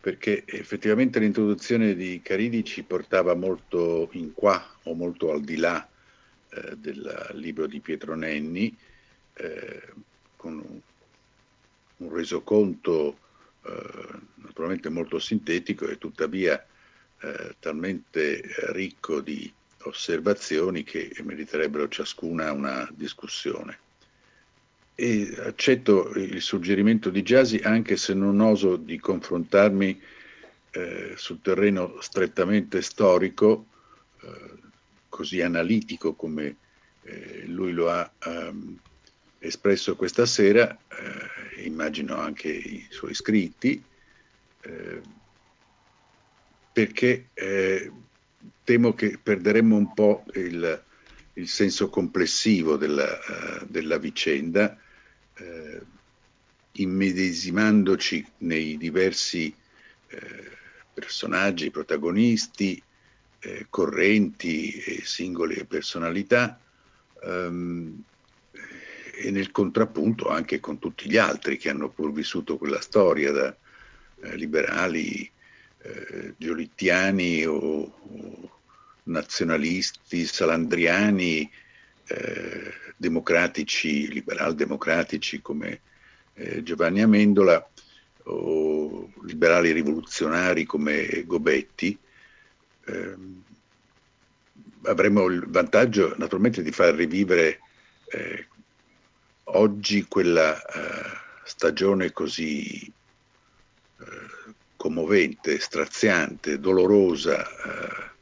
perché effettivamente l'introduzione di Caridi ci portava molto in qua o molto al di là eh, del libro di Pietro Nenni, eh, con un, un resoconto eh, naturalmente molto sintetico e tuttavia eh, talmente ricco di osservazioni che meriterebbero ciascuna una discussione. E accetto il suggerimento di Giasi anche se non oso di confrontarmi eh, sul terreno strettamente storico, eh, così analitico come eh, lui lo ha um, espresso questa sera, eh, immagino anche i suoi scritti, eh, perché eh, temo che perderemmo un po' il, il senso complessivo della, uh, della vicenda, uh, immedesimandoci nei diversi uh, personaggi, protagonisti, correnti e singole personalità, um, e nel contrappunto anche con tutti gli altri che hanno pur vissuto quella storia da eh, liberali, eh, giolittiani o, o, nazionalisti, salandriani, eh, democratici, liberal-democratici come eh, Giovanni Amendola o liberali rivoluzionari come Gobetti. Ehm, avremo il vantaggio naturalmente di far rivivere eh, oggi quella uh, stagione così uh, commovente, straziante, dolorosa, uh,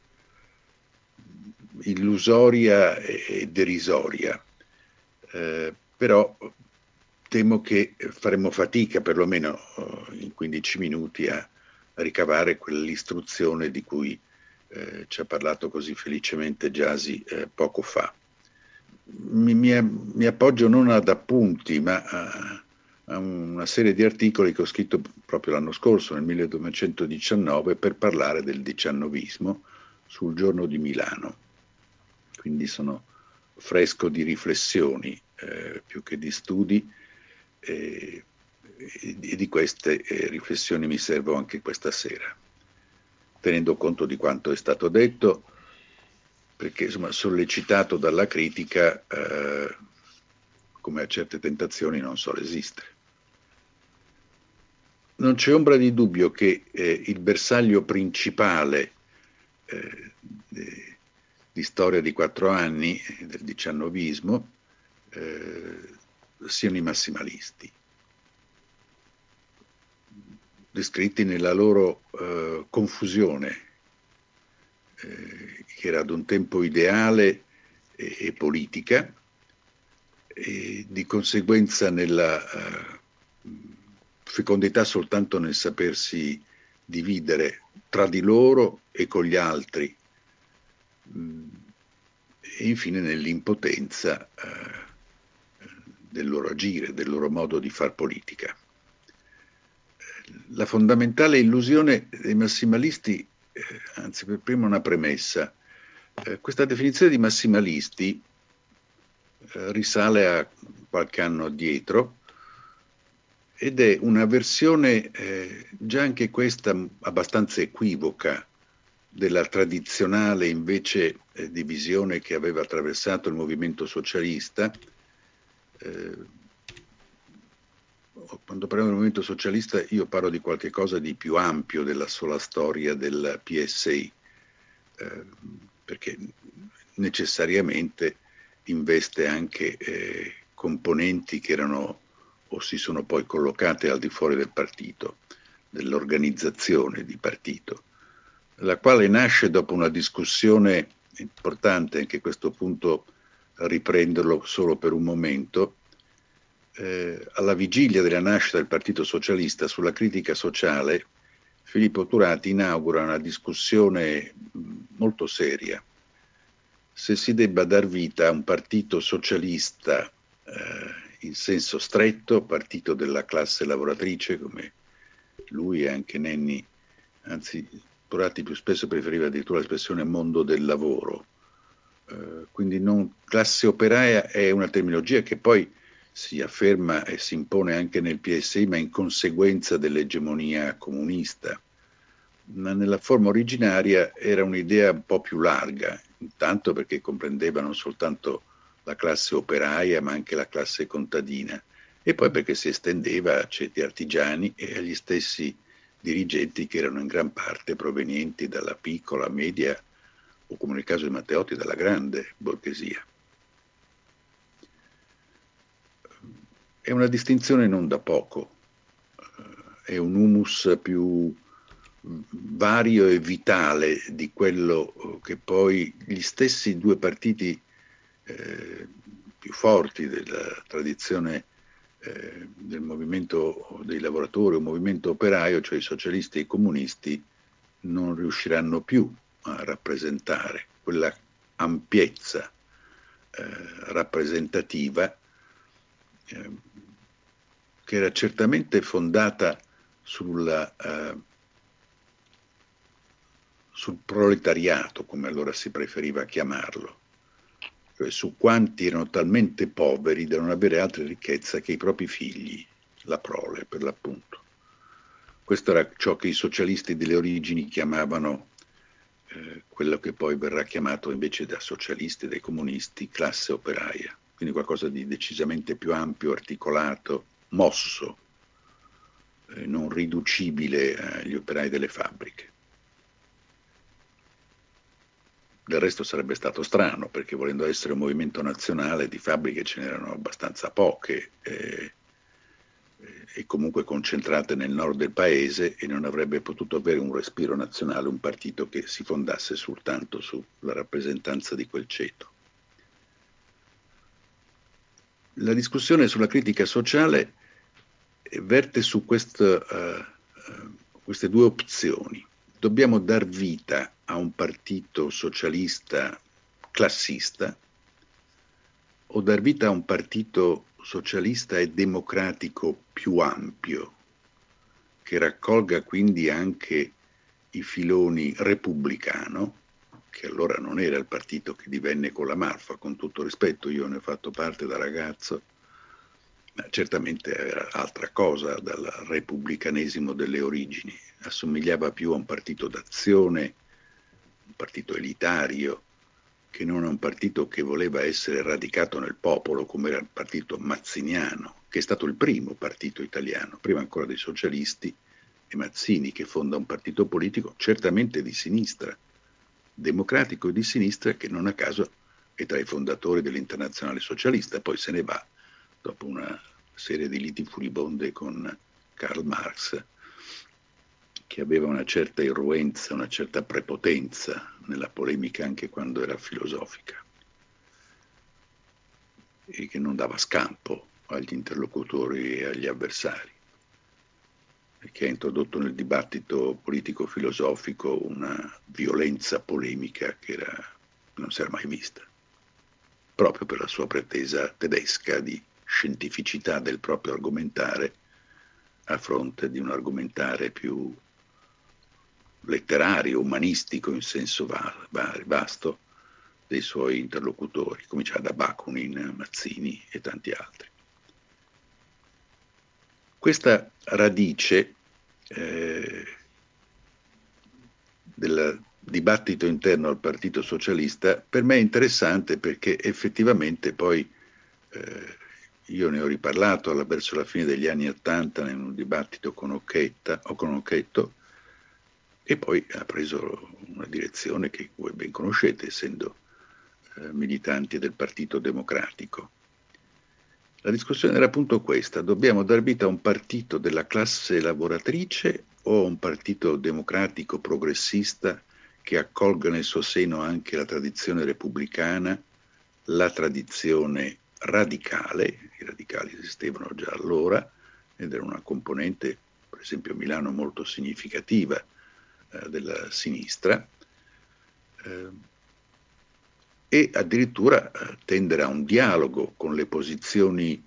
illusoria e derisoria, però temo che faremo fatica, perlomeno in 15 minuti, a ricavare quell'istruzione di cui ci ha parlato così felicemente Giasi poco fa. Mi, mi, mi, appoggio non ad appunti, ma a, una serie di articoli che ho scritto proprio l'anno scorso, nel 1919, per parlare del diciannovismo sul giorno di Milano. Quindi sono fresco di riflessioni eh, più che di studi eh, e di queste eh, riflessioni mi servo anche questa sera. Tenendo conto di quanto è stato detto, perché insomma, sollecitato dalla critica, eh, come a certe tentazioni, non so resistere. Non c'è ombra di dubbio che eh, il bersaglio principale eh, di storia di quattro anni eh, del diciannovismo eh, siano i massimalisti, descritti nella loro eh, confusione, eh, che era ad un tempo ideale e, e politica, e di conseguenza nella eh, fecondità soltanto nel sapersi dividere tra di loro e con gli altri e infine nell'impotenza eh, del loro agire, del loro modo di far politica. La fondamentale illusione dei massimalisti, eh, anzi per prima una premessa, eh, questa definizione di massimalisti risale a qualche anno addietro ed è una versione eh, già anche questa abbastanza equivoca della tradizionale invece eh, divisione che aveva attraversato il movimento socialista. Eh, quando parliamo del movimento socialista io parlo di qualcosa di più ampio della sola storia del PSI, eh, perché necessariamente investe anche eh, componenti che erano o si sono poi collocate al di fuori del partito, dell'organizzazione di partito la quale nasce dopo una discussione importante, anche questo punto riprenderlo solo per un momento, eh, alla vigilia della nascita del Partito Socialista sulla critica sociale, Filippo Turati inaugura una discussione molto seria se si debba dar vita a un partito socialista eh, in senso stretto, partito della classe lavoratrice, come lui e anche Nenni, anzi Turati più spesso preferiva addirittura l'espressione mondo del lavoro. Eh, quindi non, classe operaia è una terminologia che poi si afferma e si impone anche nel PSI, ma in conseguenza dell'egemonia comunista. Ma nella forma originaria era un'idea un po' più larga, intanto perché comprendeva non soltanto la classe operaia, ma anche la classe contadina, e poi perché si estendeva a ceti artigiani e agli stessi dirigenti che erano in gran parte provenienti dalla piccola, media o come nel caso di Matteotti dalla grande borghesia. È una distinzione non da poco, è un humus più vario e vitale di quello che poi gli stessi due partiti eh, più forti della tradizione eh, del movimento dei lavoratori, un movimento operaio, cioè i socialisti e i comunisti, non riusciranno più a rappresentare quella ampiezza eh, rappresentativa eh, che era certamente fondata sulla, eh, sul proletariato, come allora si preferiva chiamarlo, cioè su quanti erano talmente poveri da non avere altra ricchezza che i propri figli, la prole per l'appunto. Questo era ciò che i socialisti delle origini chiamavano eh, quello che poi verrà chiamato invece da socialisti, dai comunisti, classe operaia, quindi qualcosa di decisamente più ampio, articolato, mosso, eh, non riducibile agli operai delle fabbriche. Del resto sarebbe stato strano, perché volendo essere un movimento nazionale di fabbriche ce n'erano abbastanza poche eh, eh, e comunque concentrate nel nord del paese e non avrebbe potuto avere un respiro nazionale un partito che si fondasse soltanto sulla rappresentanza di quel ceto. La discussione sulla critica sociale verte su questo, uh, uh, queste due opzioni dobbiamo dar vita a un partito socialista classista o dar vita a un partito socialista e democratico più ampio, che raccolga quindi anche i filoni repubblicano, che allora non era il partito che divenne con la Malfa, con tutto rispetto, io ne ho fatto parte da ragazzo, certamente era altra cosa dal repubblicanesimo delle origini, assomigliava più a un partito d'azione, un partito elitario, che non è un partito che voleva essere radicato nel popolo come era il partito mazziniano, che è stato il primo partito italiano, prima ancora dei socialisti e Mazzini che fonda un partito politico certamente di sinistra, democratico e di sinistra che non a caso è tra i fondatori dell'internazionale socialista, poi se ne va dopo una serie di liti furibonde con Karl Marx, che aveva una certa irruenza, una certa prepotenza nella polemica anche quando era filosofica e che non dava scampo agli interlocutori e agli avversari e che ha introdotto nel dibattito politico-filosofico una violenza polemica che era, non si era mai vista, proprio per la sua pretesa tedesca di scientificità del proprio argomentare a fronte di un argomentare più letterario, umanistico in senso vasto dei suoi interlocutori, cominciava da Bakunin, Mazzini e tanti altri. Questa radice eh, del dibattito interno al Partito Socialista per me è interessante perché effettivamente poi eh, io ne ho riparlato alla, verso la fine degli anni Ottanta in un dibattito con Occhetta, o con Occhetto e poi ha preso una direzione che voi ben conoscete essendo eh, militanti del Partito Democratico. La discussione era appunto questa, dobbiamo dar vita a un partito della classe lavoratrice o a un partito democratico progressista che accolga nel suo seno anche la tradizione repubblicana, la tradizione radicale, i radicali esistevano già allora ed era una componente, per esempio a Milano, molto significativa eh, della sinistra, eh, e addirittura eh, tendere a un dialogo con le posizioni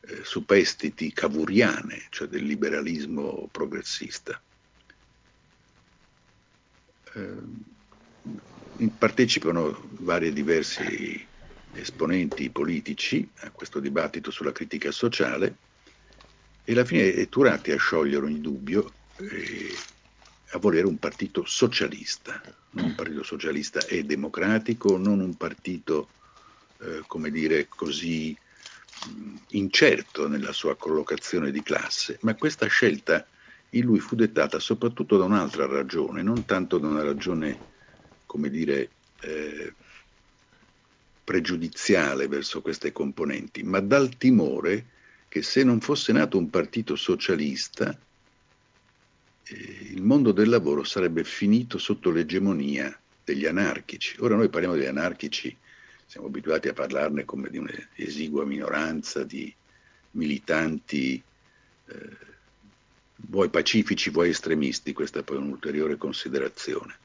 eh, superstiti cavuriane, cioè del liberalismo progressista. Eh, partecipano vari diversi esponenti politici a questo dibattito sulla critica sociale e alla fine è Turati a sciogliere ogni dubbio e a volere un partito socialista, non un partito socialista e democratico, non un partito, eh, come dire, così mh, incerto nella sua collocazione di classe, ma questa scelta in lui fu dettata soprattutto da un'altra ragione, non tanto da una ragione, come dire, eh, pregiudiziale verso queste componenti, ma dal timore che se non fosse nato un partito socialista, eh, il mondo del lavoro sarebbe finito sotto l'egemonia degli anarchici. Ora noi parliamo degli anarchici, siamo abituati a parlarne come di un'esigua minoranza di militanti, eh, vuoi pacifici, vuoi estremisti, questa è poi un'ulteriore considerazione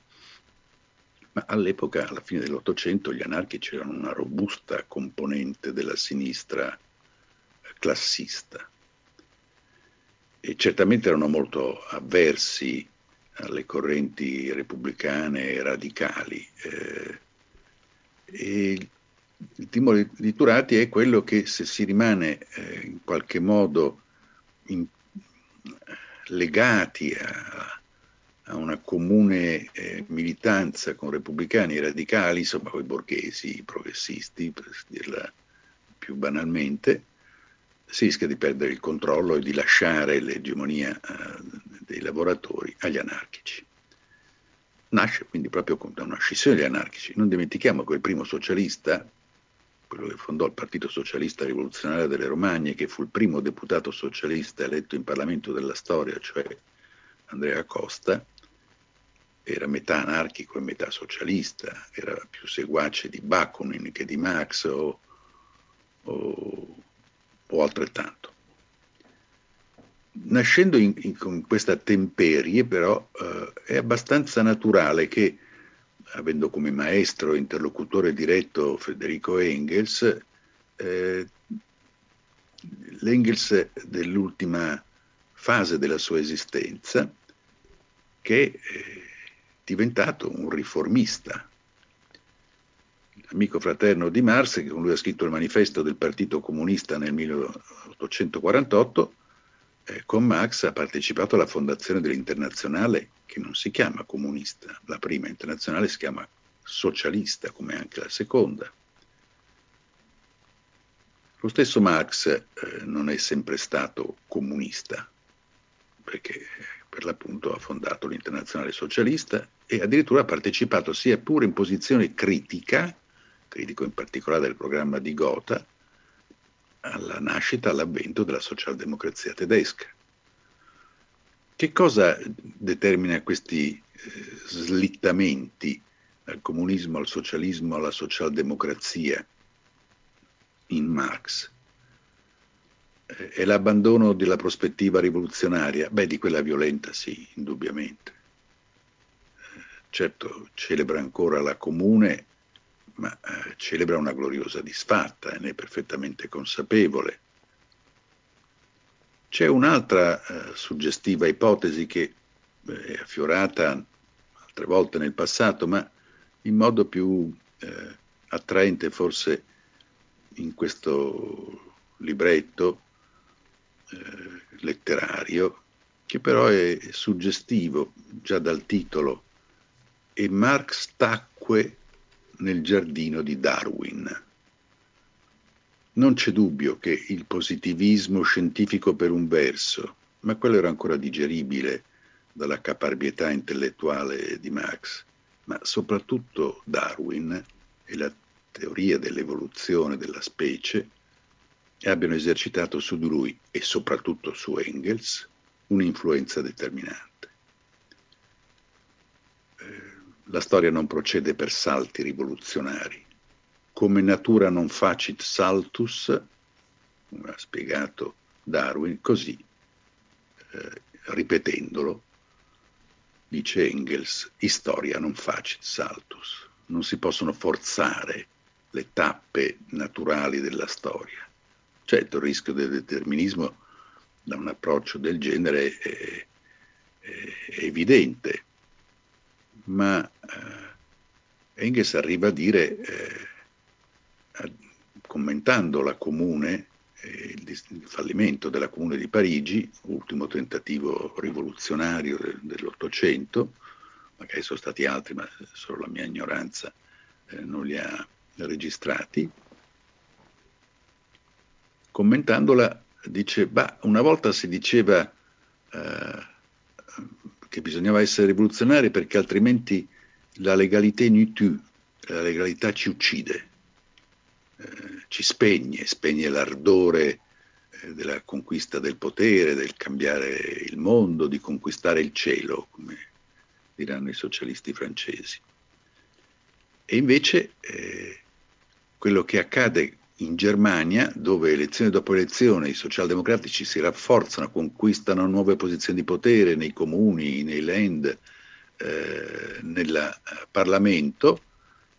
ma all'epoca, alla fine dell'Ottocento, gli anarchici erano una robusta componente della sinistra classista e certamente erano molto avversi alle correnti repubblicane radicali. Eh, e il timore di Turati è quello che se si rimane eh, in qualche modo in, legati a, a una comune eh, militanza con repubblicani radicali, insomma con i borghesi, i progressisti, per dirla più banalmente, si rischia di perdere il controllo e di lasciare l'egemonia eh, dei lavoratori agli anarchici. Nasce quindi proprio da una scissione degli anarchici. Non dimentichiamo che il primo socialista, quello che fondò il Partito Socialista Rivoluzionario delle Romagne, che fu il primo deputato socialista eletto in Parlamento della storia, cioè Andrea Costa, era metà anarchico e metà socialista, era più seguace di Bakunin che di Marx o, o, o altrettanto. Nascendo in, in, con questa temperie, però, eh, è abbastanza naturale che, avendo come maestro e interlocutore diretto Federico Engels, eh, l'Engels dell'ultima fase della sua esistenza, che eh, diventato un riformista. Amico fraterno di Marx, che con lui ha scritto il manifesto del Partito Comunista nel 1848, eh, con Marx ha partecipato alla fondazione dell'internazionale che non si chiama comunista, la prima internazionale si chiama socialista, come anche la seconda. Lo stesso Marx eh, non è sempre stato comunista, perché per l'appunto ha fondato l'Internazionale Socialista e addirittura ha partecipato sia pure in posizione critica, critico in particolare del programma di Gotha, alla nascita, all'avvento della socialdemocrazia tedesca. Che cosa determina questi eh, slittamenti dal comunismo al socialismo alla socialdemocrazia in Marx? È l'abbandono della prospettiva rivoluzionaria? Beh, di quella violenta sì, indubbiamente. Eh, certo, celebra ancora la comune, ma eh, celebra una gloriosa disfatta e ne è perfettamente consapevole. C'è un'altra eh, suggestiva ipotesi che eh, è affiorata altre volte nel passato, ma in modo più eh, attraente forse in questo libretto eh, letterario, che però è suggestivo già dal titolo, e Marx tacque nel giardino di Darwin. Non c'è dubbio che il positivismo scientifico per un verso, ma quello era ancora digeribile dalla caparbietà intellettuale di Marx, ma soprattutto Darwin e la teoria dell'evoluzione della specie abbiano esercitato su di lui e soprattutto su Engels un'influenza determinante. Eh, la storia non procede per salti rivoluzionari, come natura non facit saltus, come ha spiegato Darwin, così, eh, ripetendolo, dice Engels, storia non facit saltus. Non si possono forzare le tappe naturali della storia. Certo, il rischio del determinismo da un approccio del genere è, è, evidente, ma eh, Engels arriva a dire eh, commentando la comune, eh, il, il, fallimento della comune di Parigi, ultimo tentativo rivoluzionario de, dell'Ottocento, magari sono stati altri, ma solo la mia ignoranza eh, non li ha registrati, commentandola dice, bah, una volta si diceva eh, che bisognava essere rivoluzionari perché altrimenti la legalità nous tue, la legalità ci uccide. Eh, ci spegne, spegne l'ardore eh, della conquista del potere, del cambiare il mondo, di conquistare il cielo, come diranno i socialisti francesi. E invece eh, quello che accade in Germania, dove elezione dopo elezione i socialdemocratici si rafforzano, conquistano nuove posizioni di potere nei comuni, nei land, eh, nel eh, Parlamento,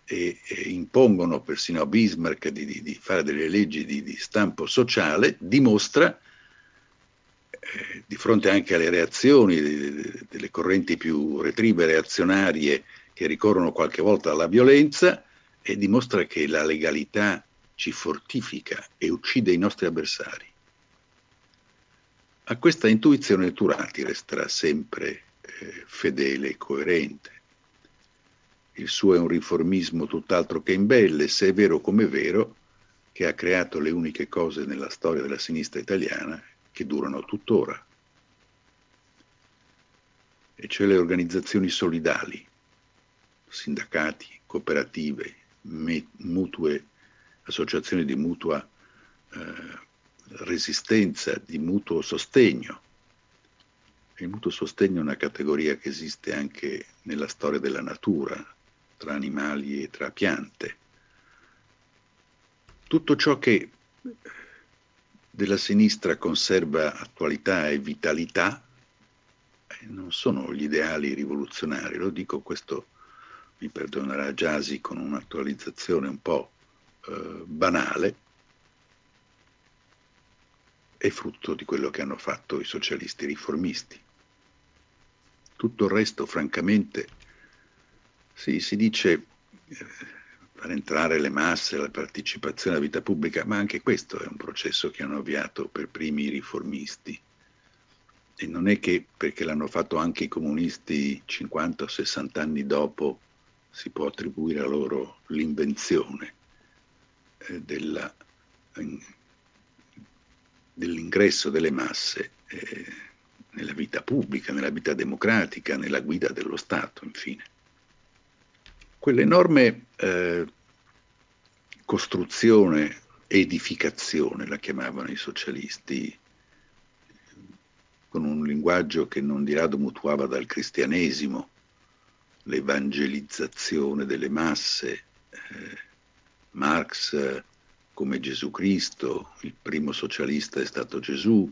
e, e impongono persino a Bismarck di, di, di fare delle leggi di, di stampo sociale, dimostra, eh, di fronte anche alle reazioni delle correnti più retrive reazionarie che ricorrono qualche volta alla violenza, e dimostra che la legalità ci fortifica e uccide i nostri avversari. A questa intuizione Turati resterà sempre eh, fedele e coerente. Il suo è un riformismo tutt'altro che imbelle, se è vero come è vero che ha creato le uniche cose nella storia della sinistra italiana che durano tuttora, e cioè le organizzazioni solidali, sindacati, cooperative, mutue, associazioni di mutua eh, resistenza, di mutuo sostegno. Il mutuo sostegno è una categoria che esiste anche nella storia della natura, tra animali e tra piante. Tutto ciò che della sinistra conserva attualità e vitalità eh, non sono gli ideali rivoluzionari, lo dico questo mi perdonerà Giasi con un'attualizzazione un po' eh, banale, è frutto di quello che hanno fatto i socialisti riformisti. Tutto il resto, francamente, sì, si dice eh, far entrare le masse, la partecipazione alla vita pubblica, ma anche questo è un processo che hanno avviato per primi i riformisti. E non è che perché l'hanno fatto anche i comunisti 50 o 60 anni dopo si può attribuire a loro l'invenzione della, dell'ingresso delle masse eh, nella vita pubblica, nella vita democratica, nella guida dello Stato, infine. Quell'enorme eh, costruzione, edificazione, la chiamavano i socialisti, con un linguaggio che non di rado mutuava dal cristianesimo, l'evangelizzazione delle masse, eh, Marx come Gesù Cristo, il primo socialista è stato Gesù,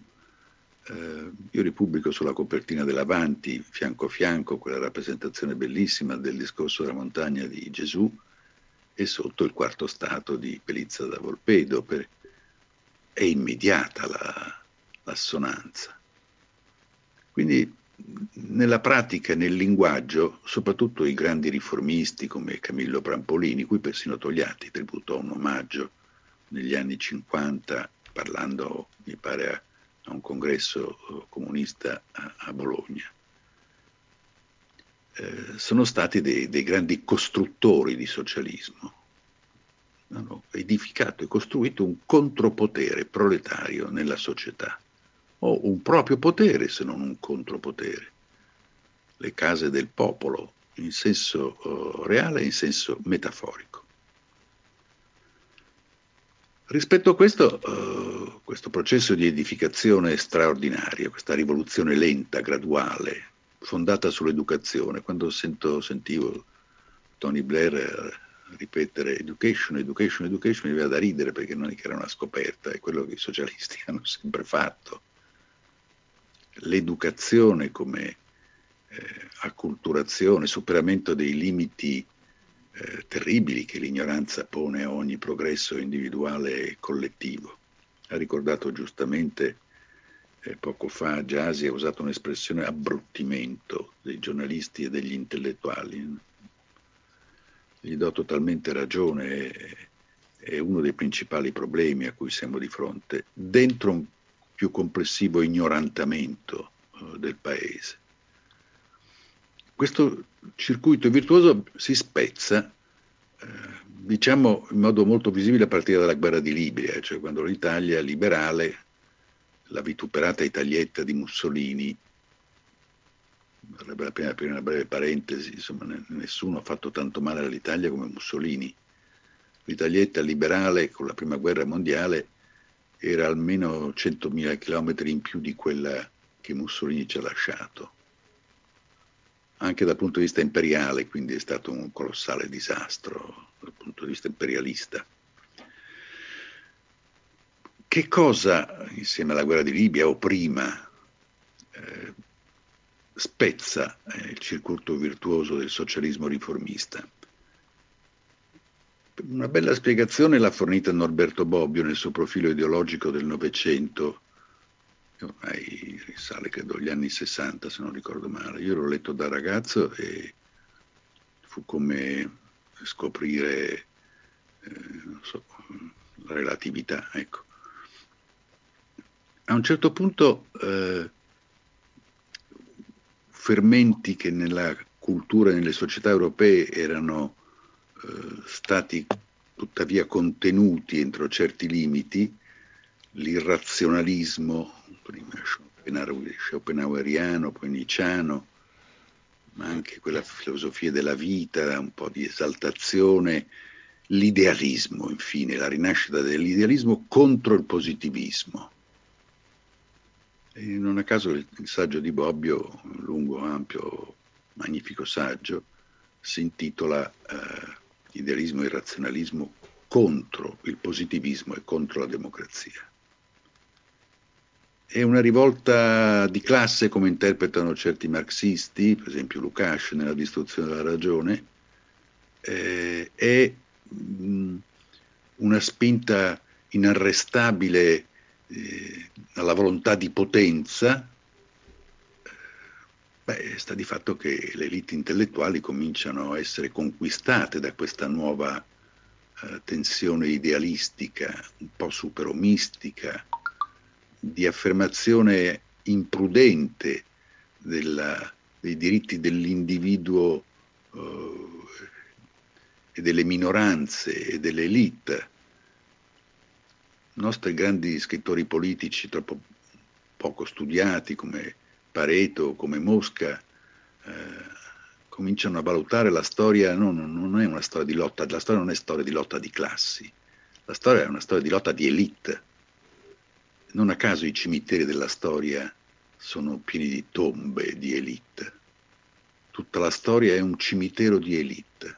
eh, io ripubblico sulla copertina dell'Avanti, fianco a fianco, quella rappresentazione bellissima del discorso della montagna di Gesù e sotto il quarto stato di Pelizza da Volpedo. Per... È immediata la, l'assonanza. Quindi nella pratica nel linguaggio, soprattutto i grandi riformisti come Camillo Prampolini, cui persino Togliatti tributò un omaggio negli anni 50, parlando, mi pare, a, a un congresso eh, comunista a, a Bologna, eh, sono stati dei, dei, grandi costruttori di socialismo. Hanno edificato e costruito un contropotere proletario nella società o un proprio potere se non un contropotere. Le case del popolo in senso uh, reale e in senso metaforico. Rispetto a questo, uh, questo processo di edificazione straordinaria, questa rivoluzione lenta, graduale, fondata sull'educazione, quando sento, sentivo Tony Blair ripetere education, education, education, mi aveva da ridere perché non è che era una scoperta, è quello che i socialisti hanno sempre fatto l'educazione come eh, acculturazione, superamento dei limiti eh, terribili che l'ignoranza pone a ogni progresso individuale e collettivo. Ha ricordato giustamente eh, poco fa Giasi ha usato un'espressione abbruttimento dei giornalisti e degli intellettuali. Gli do totalmente ragione, è, è uno dei principali problemi a cui siamo di fronte. Dentro un più complessivo ignorantamento eh, del paese. Questo circuito virtuoso si spezza, eh, diciamo in modo molto visibile a partire dalla guerra di Libia, cioè quando l'Italia liberale, la vituperata Italietta di Mussolini, varrebbe la pena aprire una breve parentesi, insomma nessuno ha fatto tanto male all'Italia come Mussolini. L'Italietta liberale con la prima guerra mondiale era almeno 100.000 km in più di quella che Mussolini ci ha lasciato. Anche dal punto di vista imperiale, quindi è stato un colossale disastro dal punto di vista imperialista. Che cosa, insieme alla guerra di Libia o prima, eh, spezza eh, il circuito virtuoso del socialismo riformista? Una bella spiegazione l'ha fornita Norberto Bobbio nel suo profilo ideologico del Novecento, ormai risale credo agli anni 60 se non ricordo male. Io l'ho letto da ragazzo e fu come scoprire eh, so, la relatività. Ecco. A un certo punto eh, fermenti che nella cultura e nelle società europee erano stati tuttavia contenuti entro certi limiti, l'irrazionalismo, prima schopenhaueriano, poi nicciano, ma anche quella filosofia della vita, un po' di esaltazione, l'idealismo, infine, la rinascita dell'idealismo contro il positivismo. E non a caso il, il saggio di Bobbio, lungo, ampio, magnifico saggio, si intitola eh, idealismo e razionalismo contro il positivismo e contro la democrazia. È una rivolta di classe come interpretano certi marxisti, per esempio Lukács nella distruzione della ragione, eh, è mh, mm, una spinta inarrestabile eh, alla volontà di potenza Beh, sta di fatto che le elite intellettuali cominciano a essere conquistate da questa nuova eh, tensione idealistica, un po' superomistica, di affermazione imprudente della, dei diritti dell'individuo eh, e delle minoranze e delle elite. I nostri grandi scrittori politici troppo poco studiati come Pareto, come Mosca, eh, cominciano a valutare la storia, no, non è una storia di lotta, la storia non è storia di lotta di classi, la storia è una storia di lotta di elite. Non a caso i cimiteri della storia sono pieni di tombe di elite. Tutta la storia è un cimitero di elite.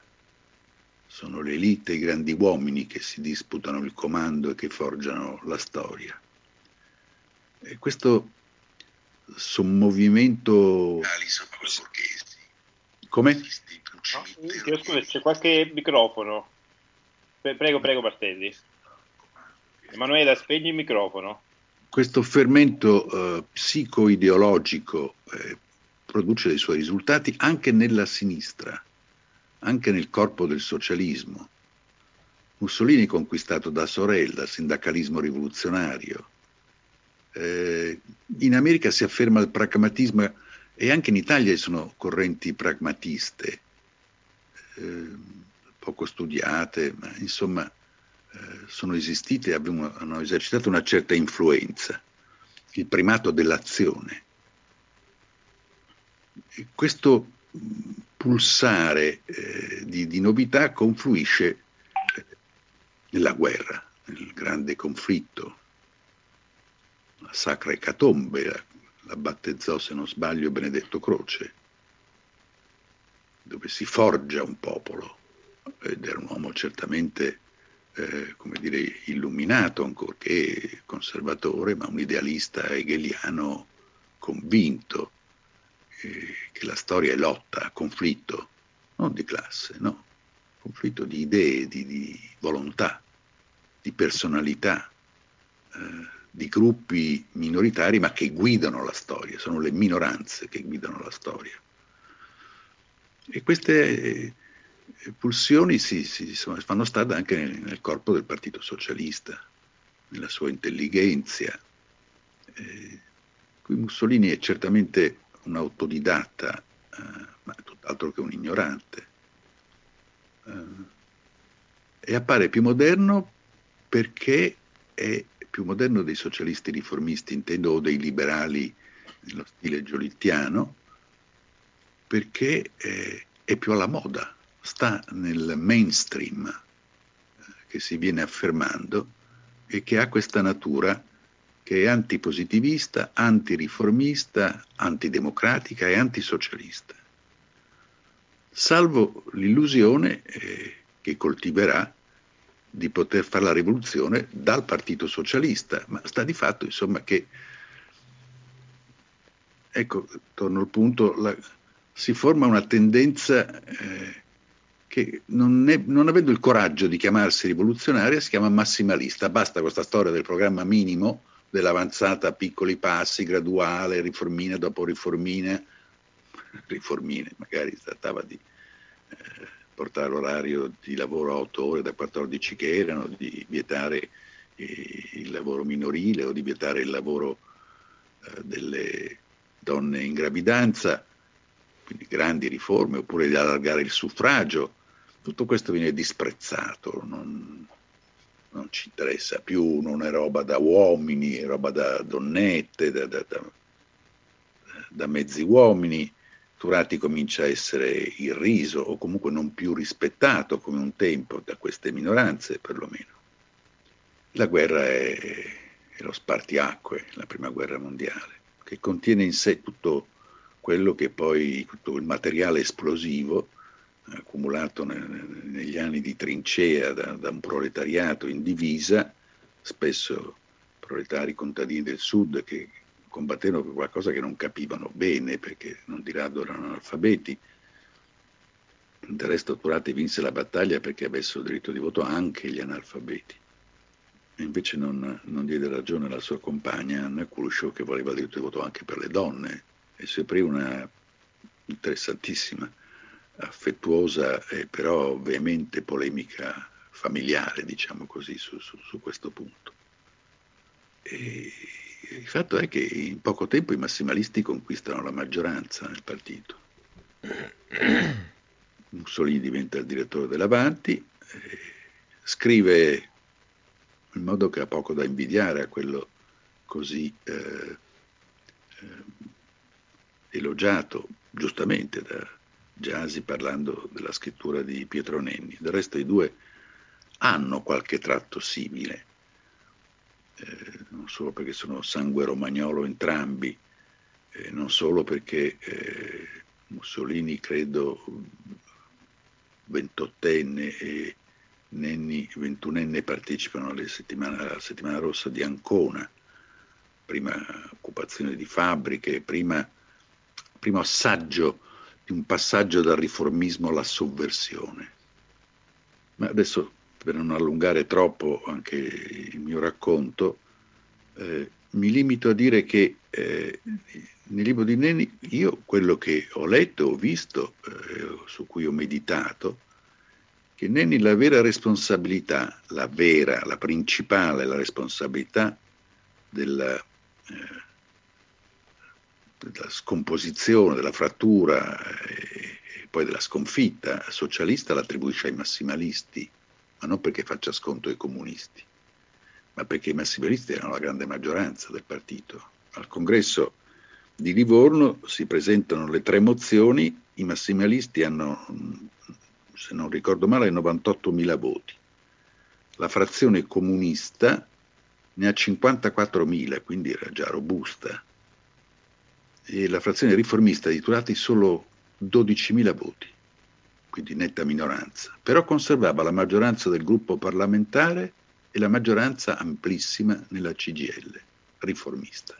Sono le elite i grandi uomini che si disputano il comando e che forgiano la storia. E questo sommovimento... Come? No, scusa, c'è qualche microfono. Prego, prego, Martelli. Emanuela, spegni il microfono. Questo fermento eh, psico-ideologico eh, produce dei suoi risultati anche nella sinistra, anche nel corpo del socialismo. Mussolini conquistato da Sorel, dal sindacalismo rivoluzionario. Eh, in America si afferma il pragmatismo e anche in Italia ci sono correnti pragmatiste, eh, poco studiate, ma insomma eh, sono esistite e hanno esercitato una certa influenza, il primato dell'azione. E questo pulsare eh, di, di, novità confluisce eh, nella guerra, nel grande conflitto, la sacra ecatombe, la battezzò se non sbaglio Benedetto Croce, dove si forgia un popolo ed era un uomo certamente, eh, come dire, illuminato, ancorché conservatore, ma un idealista hegeliano convinto eh, che la storia è lotta, conflitto, non di classe, no, conflitto di idee, di, di volontà, di personalità. Eh, di gruppi minoritari ma che guidano la storia, sono le minoranze che guidano la storia. E queste eh, pulsioni si, si, fanno strada anche nel, nel, corpo del Partito Socialista, nella sua intelligenza. Eh, qui Mussolini è certamente un autodidatta, eh, ma tutt'altro che un ignorante. Eh, e appare più moderno perché è più moderno dei socialisti riformisti, intendo, o dei liberali nello stile giolittiano, perché eh, è più alla moda, sta nel mainstream eh, che si viene affermando e che ha questa natura che è antipositivista, antiriformista, antidemocratica e antisocialista. Salvo l'illusione eh, che coltiverà di poter fare la rivoluzione dal Partito Socialista, ma sta di fatto insomma che, ecco, torno al punto, la, si forma una tendenza eh, che non, è, non, avendo il coraggio di chiamarsi rivoluzionaria si chiama massimalista, basta questa storia del programma minimo, dell'avanzata a piccoli passi, graduale, riformina dopo riformina, riformine, magari si trattava di... Eh, portare l'orario di lavoro a 8 ore da 14 che erano, di vietare eh, il lavoro minorile o di vietare il lavoro eh, delle donne in gravidanza, quindi grandi riforme, oppure di allargare il suffragio. Tutto questo viene disprezzato, non, non ci interessa più, non è roba da uomini, è roba da donnette, da, da, da, da mezzi uomini Turati comincia a essere irriso o comunque non più rispettato come un tempo da queste minoranze perlomeno. La guerra è, è lo spartiacque, la prima guerra mondiale, che contiene in sé tutto quello che poi, tutto il materiale esplosivo accumulato ne, negli anni di trincea da, da un proletariato in divisa, spesso proletari contadini del sud che combattevano per qualcosa che non capivano bene, perché non di rado erano analfabeti. Del resto Turati vinse la battaglia perché avessero diritto di voto anche gli analfabeti. E invece non, non diede ragione alla sua compagna Anna Khrushchev che voleva diritto di voto anche per le donne e si aprì una interessantissima, affettuosa e però veemente polemica familiare, diciamo così, su, su, su questo punto. E il fatto è che in poco tempo i massimalisti conquistano la maggioranza nel partito. Mussolini diventa il direttore dell'Avanti, eh, scrive in modo che ha poco da invidiare a quello così eh, eh, elogiato giustamente da Giasi parlando della scrittura di Pietro Nenni. Del resto i due hanno qualche tratto simile, eh, non solo perché sono sangue romagnolo entrambi, eh, non solo perché eh, Mussolini credo ventottenne e Nenni ventunenne partecipano alla settimana, alla settimana rossa di Ancona, prima occupazione di fabbriche, prima, primo assaggio di un passaggio dal riformismo alla sovversione. Ma adesso, per non allungare troppo anche il mio racconto, eh, mi limito a dire che eh, nel libro di Nenni io quello che ho letto, ho visto, eh, su cui ho meditato, che Nenni la vera responsabilità, la vera, la principale, la responsabilità della, eh, della scomposizione, della frattura e, e poi della sconfitta socialista l'attribuisce ai massimalisti, ma non perché faccia sconto ai comunisti, ma perché i massimalisti erano la grande maggioranza del partito. Al congresso di Livorno si presentano le tre mozioni, i massimalisti hanno, se non ricordo male, 98.000 voti. La frazione comunista ne ha 54.000, quindi era già robusta. E la frazione riformista ha titolati solo 12.000 voti, quindi netta minoranza, però conservava la maggioranza del gruppo parlamentare e la maggioranza amplissima nella CGL, riformista.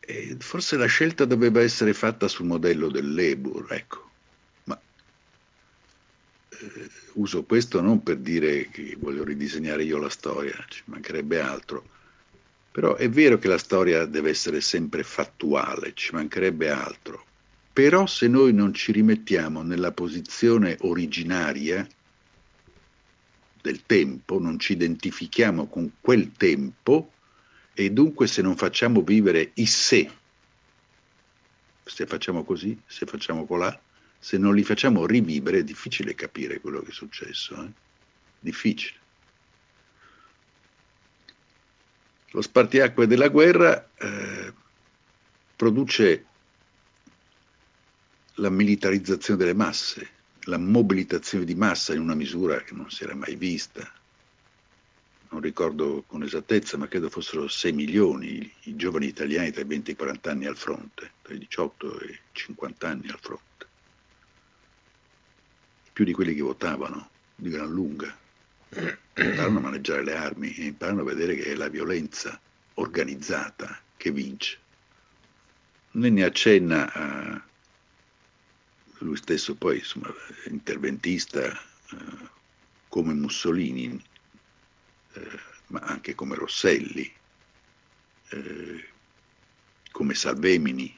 E forse la scelta doveva essere fatta sul modello dell'Ebur, ecco, ma eh, uso questo non per dire che voglio ridisegnare io la storia, ci mancherebbe altro, però è vero che la storia deve essere sempre fattuale, ci mancherebbe altro, però se noi non ci rimettiamo nella posizione originaria del tempo, non ci identifichiamo con quel tempo, e dunque se non facciamo vivere i sé, se facciamo così, se facciamo colà, se non li facciamo rivivere è difficile capire quello che è successo. Eh? Difficile. Lo spartiacque della guerra eh, produce la militarizzazione delle masse, la mobilitazione di massa in una misura che non si era mai vista, non ricordo con esattezza, ma credo fossero 6 milioni i, giovani italiani tra i 20 e i 40 anni al fronte, tra i 18 e i 50 anni al fronte. Più di quelli che votavano, di gran lunga. Imparano a maneggiare le armi e imparano a vedere che è la violenza organizzata che vince. Ne accenna a lui stesso poi, insomma, interventista eh, come Mussolini eh, ma anche come Rosselli, eh, come Salvemini.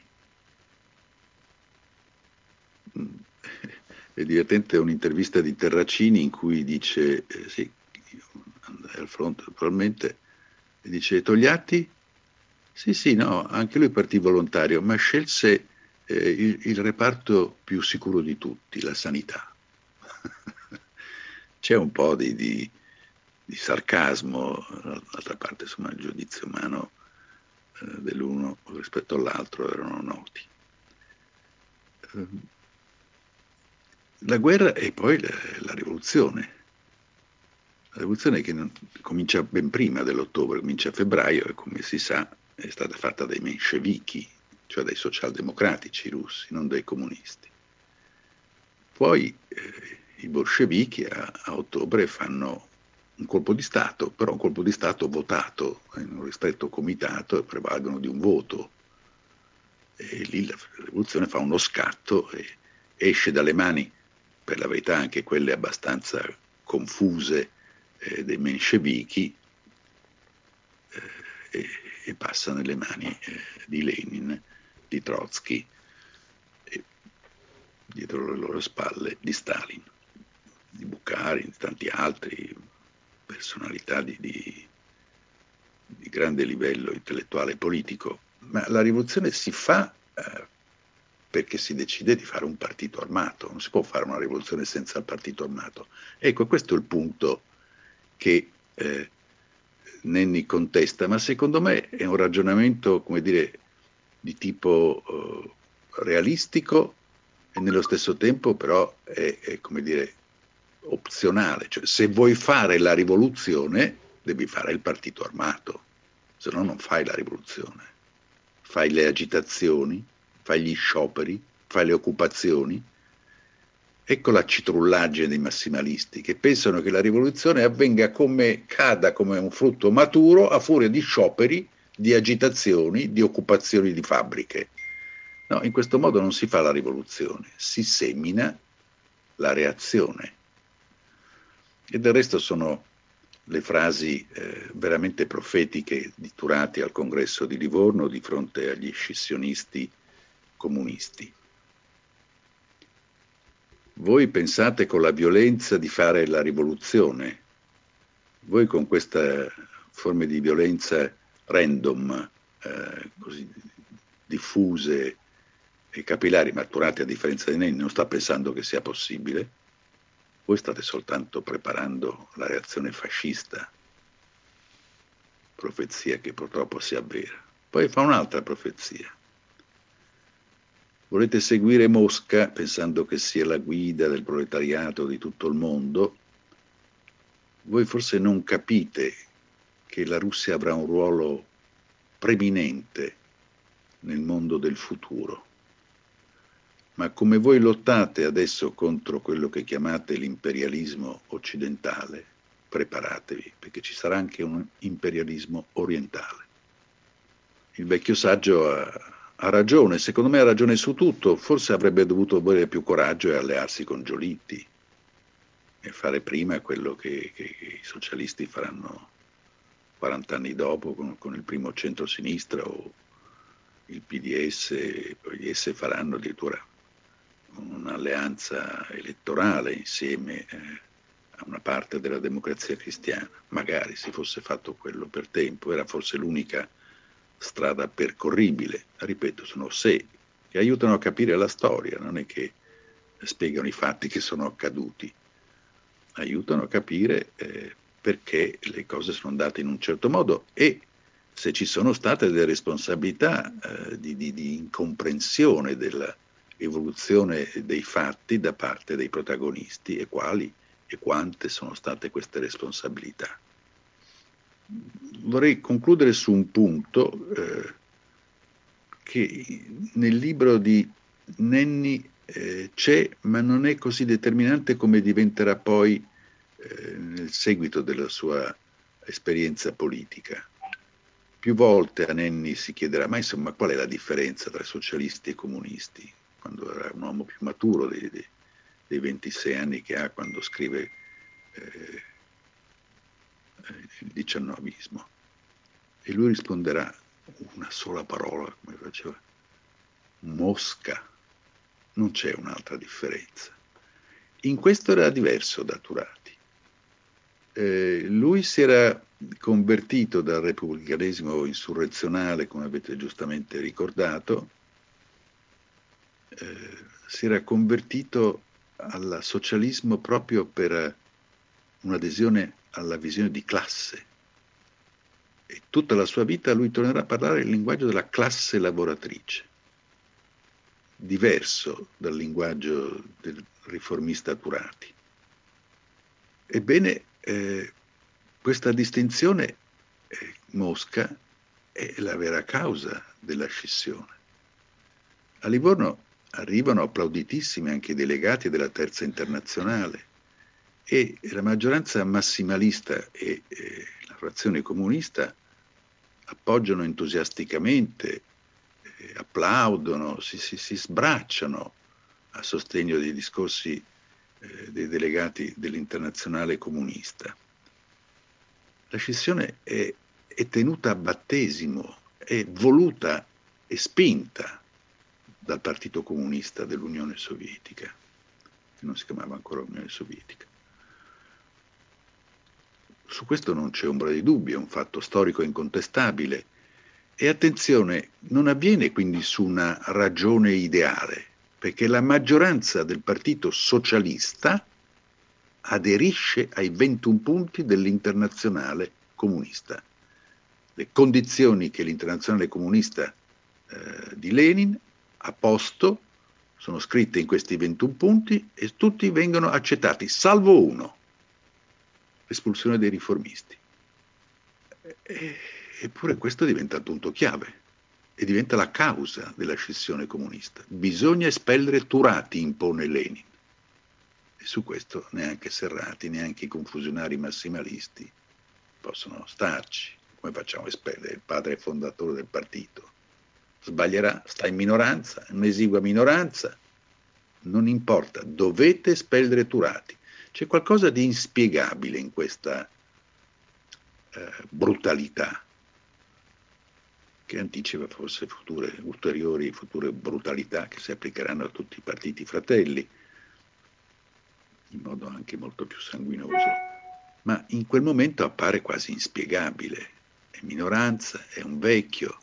Mm. È divertente un'intervista di Terracini in cui dice, eh, sì, andai al fronte naturalmente, e dice Togliatti? Sì, sì, no, anche lui partì volontario, ma scelse eh, il, il, reparto più sicuro di tutti, la sanità. C'è un po' di, di, di sarcasmo, d'altra parte insomma il giudizio umano eh, dell'uno rispetto all'altro erano noti. Eh, la guerra e poi la, la rivoluzione. La rivoluzione che non, comincia ben prima dell'ottobre, comincia a febbraio e come si sa è stata fatta dai menscevichi, cioè dai socialdemocratici russi, non dai comunisti. Poi eh, i bolscevichi a, a ottobre fanno un colpo di Stato, però un colpo di Stato votato in un ristretto comitato e prevalgono di un voto. E lì la rivoluzione fa uno scatto e esce dalle mani, per la verità anche quelle abbastanza confuse eh, dei menscevichi, eh, e, e, passa nelle mani eh, di Lenin, di Trotsky e dietro le loro spalle di Stalin, di Bukharin, di tanti altri, personalità di, di, di, grande livello intellettuale e politico, ma la rivoluzione si fa eh, perché si decide di fare un partito armato, non si può fare una rivoluzione senza il partito armato. Ecco, questo è il punto che eh, Nenni contesta, ma secondo me è un ragionamento, come dire, di tipo eh, realistico e nello stesso tempo però è, è come dire, opzionale. Cioè, se vuoi fare la rivoluzione, devi fare il partito armato, se no non fai la rivoluzione. Fai le agitazioni, fai gli scioperi, fai le occupazioni. Ecco la citrullaggine dei massimalisti che pensano che la rivoluzione avvenga come cada come un frutto maturo a furia di scioperi, di agitazioni, di occupazioni di fabbriche. No, in questo modo non si fa la rivoluzione, si semina la reazione. E del resto sono le frasi eh, veramente profetiche di Turati al congresso di Livorno di fronte agli scissionisti comunisti. Voi pensate con la violenza di fare la rivoluzione, voi con queste forme di violenza random, eh, così diffuse e capillari, maturate a differenza di Nenni, non sta pensando che sia possibile, voi state soltanto preparando la reazione fascista, profezia che purtroppo si avvera. Poi fa un'altra profezia. Volete seguire Mosca pensando che sia la guida del proletariato di tutto il mondo? Voi forse non capite che la Russia avrà un ruolo preminente nel mondo del futuro. Ma come voi lottate adesso contro quello che chiamate l'imperialismo occidentale, preparatevi, perché ci sarà anche un imperialismo orientale. Il vecchio saggio ha ha ragione, secondo me ha ragione su tutto, forse avrebbe dovuto avere più coraggio e allearsi con Giolitti e fare prima quello che, che, che i socialisti faranno 40 anni dopo con, con il primo centro-sinistra o il PDS, poi gli S faranno addirittura un'alleanza elettorale insieme eh, a una parte della democrazia cristiana. Magari se fosse fatto quello per tempo, era forse l'unica strada percorribile. Ripeto, sono sé che aiutano a capire la storia, non è che spiegano i fatti che sono accaduti, aiutano a capire eh, perché le cose sono andate in un certo modo e se ci sono state delle responsabilità eh, di, di, di incomprensione dell'evoluzione dei fatti da parte dei protagonisti e quali e quante sono state queste responsabilità. Vorrei concludere su un punto eh, che nel libro di Nenni eh, c'è, ma non è così determinante come diventerà poi nel seguito della sua esperienza politica. Più volte a Nenni si chiederà, ma insomma, qual è la differenza tra socialisti e comunisti? Quando era un uomo più maturo dei, dei, dei 26 anni che ha quando scrive eh, il diciannovismo. E lui risponderà una sola parola, come faceva, Mosca. Non c'è un'altra differenza. In questo era diverso da Turati. Eh, lui si era convertito dal repubblicanesimo insurrezionale, come avete giustamente ricordato, eh, si era convertito al socialismo proprio per un'adesione alla visione di classe. E tutta la sua vita lui tornerà a parlare il linguaggio della classe lavoratrice, diverso dal linguaggio del riformista Turati. Ebbene, eh, questa distinzione eh, Mosca è la vera causa della scissione. A Livorno arrivano applauditissimi anche i delegati della Terza Internazionale, e la maggioranza massimalista e eh, la frazione comunista appoggiano entusiasticamente, eh, applaudono, si, si, si, sbracciano a sostegno dei discorsi eh, dei delegati dell'internazionale comunista. La scissione è, è tenuta a battesimo, è voluta e spinta dal Partito Comunista dell'Unione Sovietica, che non si chiamava ancora Unione Sovietica. Su questo non c'è ombra di dubbio, è un fatto storico incontestabile E attenzione, non avviene quindi su una ragione ideale, perché la maggioranza del Partito Socialista aderisce ai 21 punti dell'internazionale comunista. Le condizioni che l'internazionale comunista eh, di Lenin ha posto sono scritte in questi 21 punti e tutti vengono accettati, salvo uno, l'espulsione dei riformisti. E, eppure questo diventa il punto chiave e diventa la causa della scissione comunista. Bisogna espellere Turati, impone Lenin. E su questo neanche Serrati, neanche i confusionari massimalisti possono starci. Come facciamo a espellere il padre fondatore del partito? Sbaglierà, sta in minoranza, in un'esigua minoranza. Non importa, dovete espellere Turati. C'è qualcosa di inspiegabile in questa eh, brutalità che anticipa forse future, ulteriori future brutalità che si applicheranno a tutti i partiti fratelli, in modo anche molto più sanguinoso. Ma in quel momento appare quasi inspiegabile. È minoranza, è un vecchio,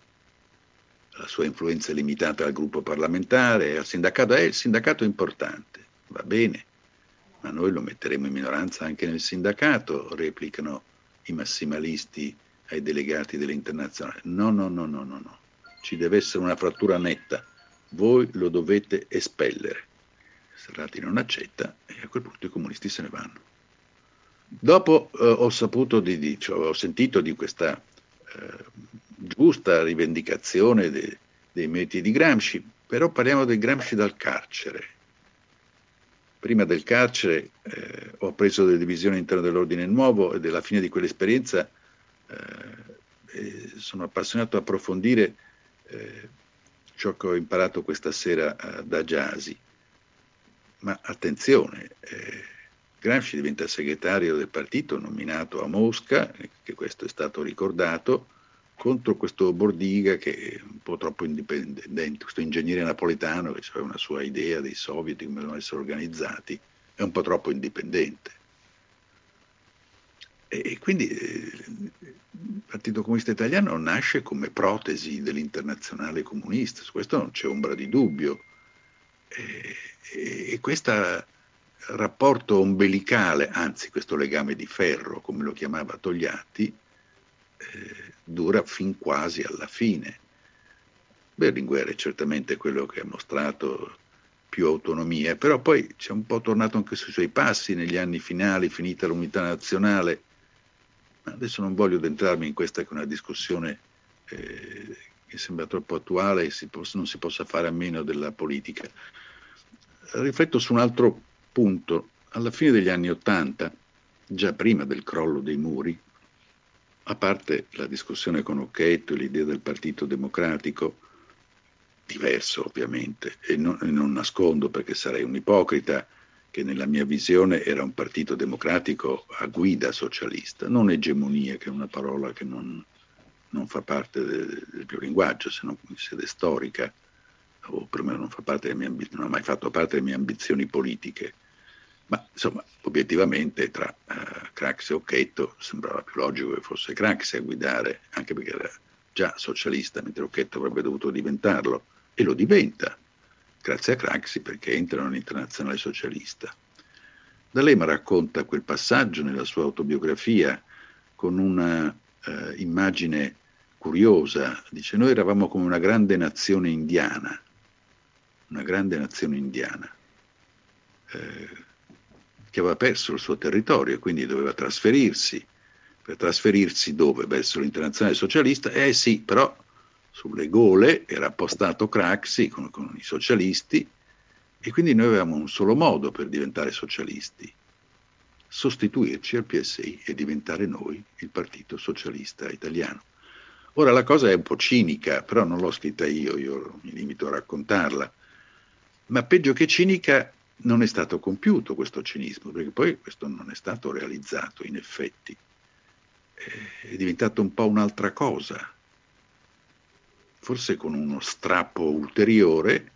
la sua influenza è limitata al gruppo parlamentare, al sindacato, è il sindacato importante, va bene, ma noi lo metteremo in minoranza anche nel sindacato, replicano i massimalisti ai delegati dell'internazionale. No, no, no, no, no, no. Ci deve essere una frattura netta. Voi lo dovete espellere. Serrati non accetta e a quel punto i comunisti se ne vanno. Dopo eh, ho saputo di, di cioè, ho sentito di questa eh, giusta rivendicazione de, dei meriti di Gramsci, però parliamo del Gramsci dal carcere. Prima del carcere eh, ho preso delle divisioni all'interno dell'ordine nuovo e della fine di quell'esperienza eh, sono appassionato a approfondire eh, ciò che ho imparato questa sera eh, da Giasi. Ma attenzione, eh, Gramsci diventa segretario del partito nominato a Mosca, che questo è stato ricordato, contro questo Bordiga che è un po' troppo indipendente, questo ingegnere napoletano che aveva una sua idea dei soviet, come devono essere organizzati, è un po' troppo indipendente. E quindi eh, il Partito Comunista Italiano nasce come protesi dell'internazionale comunista, su questo non c'è ombra di dubbio. E, e questo rapporto ombelicale, anzi questo legame di ferro, come lo chiamava Togliatti, eh, dura fin quasi alla fine. Berlinguer è certamente quello che ha mostrato più autonomia, però poi c'è un po' tornato anche sui suoi passi negli anni finali, finita l'unità nazionale, Adesso non voglio addentrarmi in questa che è una discussione eh, che sembra troppo attuale e si possa, non si possa fare a meno della politica. Rifletto su un altro punto. Alla fine degli anni Ottanta, già prima del crollo dei muri, a parte la discussione con Occhetto e l'idea del Partito Democratico, diverso ovviamente, e non, e non nascondo perché sarei un ipocrita, che nella mia visione era un partito democratico a guida socialista, non egemonia, che è una parola che non, non fa parte del, del mio linguaggio, se non in sede storica, o perlomeno non, non ha mai fatto parte delle mie ambizioni politiche. Ma insomma, obiettivamente tra uh, Craxi e Occhetto sembrava più logico che fosse Craxi a guidare, anche perché era già socialista, mentre Occhetto avrebbe dovuto diventarlo, e lo diventa grazie a Craxi perché entra nell'internazionale socialista. D'Alema racconta quel passaggio nella sua autobiografia con una eh, curiosa, dice noi eravamo come una grande nazione indiana, una grande nazione indiana, eh, che aveva perso il suo territorio e quindi doveva trasferirsi. Per trasferirsi dove? Verso l'internazionale socialista? Eh sì, però sulle gole era appostato Craxi con, con, i socialisti e quindi noi avevamo un solo modo per diventare socialisti, sostituirci al PSI e diventare noi il Partito Socialista Italiano. Ora la cosa è un po' cinica, però non l'ho scritta io, io mi limito a raccontarla, ma peggio che cinica non è stato compiuto questo cinismo, perché poi questo non è stato realizzato in effetti, è diventato un po' un'altra cosa, forse con uno strappo ulteriore,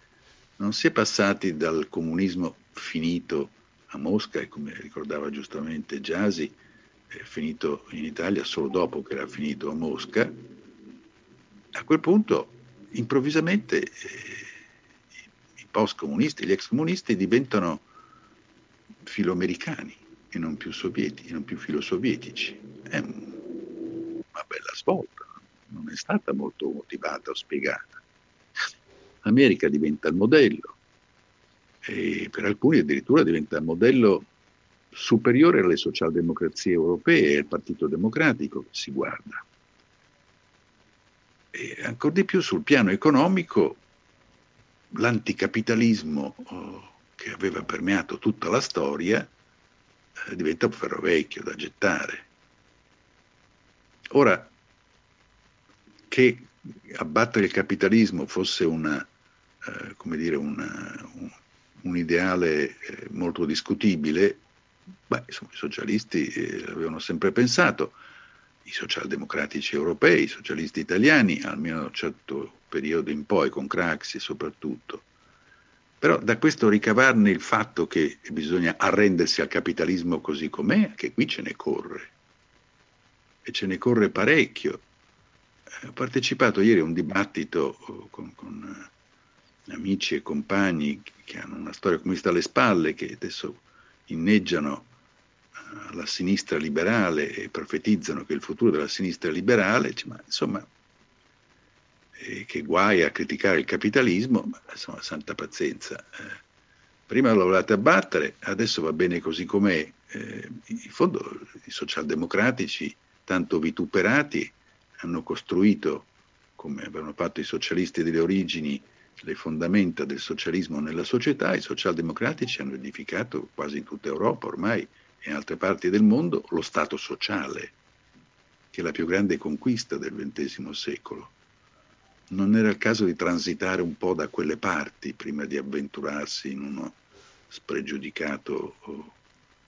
non si è passati dal comunismo finito a Mosca, e come ricordava giustamente Giasi, è finito in Italia solo dopo che era finito a Mosca, a quel punto improvvisamente eh, i post-comunisti, gli ex-comunisti diventano filoamericani e non più sovietici, non più filosovietici. È una bella svolta, non è stata molto motivata o spiegata. L'America diventa il modello e per alcuni addirittura diventa il modello superiore alle socialdemocrazie europee e al Partito Democratico che si guarda. E ancora di più sul piano economico l'anticapitalismo oh, che aveva permeato tutta la storia eh, diventa un ferro vecchio da gettare. Ora, che abbattere il capitalismo fosse una, eh, dire, una, un, un, ideale eh, molto discutibile, beh, insomma, i socialisti eh, l'avevano sempre pensato, i socialdemocratici europei, i socialisti italiani, almeno da un certo periodo in poi, con Craxi soprattutto. Però da questo ricavarne il fatto che bisogna arrendersi al capitalismo così com'è, che qui ce ne corre. E ce ne corre parecchio. Ho partecipato ieri a un dibattito oh, con, con eh, amici e compagni che hanno una storia comunista alle spalle, che adesso inneggiano alla sinistra liberale e profetizzano che il futuro della sinistra liberale, ma insomma che guai a criticare il capitalismo, ma insomma, santa pazienza. Eh, prima lo volevate abbattere, adesso va bene così com'è. Eh, in fondo i socialdemocratici, tanto vituperati, hanno costruito, come avevano fatto i socialisti delle origini, le fondamenta del socialismo nella società, i socialdemocratici hanno edificato quasi in tutta Europa ormai e in altre parti del mondo lo Stato sociale, che è la più grande conquista del XX secolo. Non era il caso di transitare un po' da quelle parti prima di avventurarsi in uno spregiudicato oh,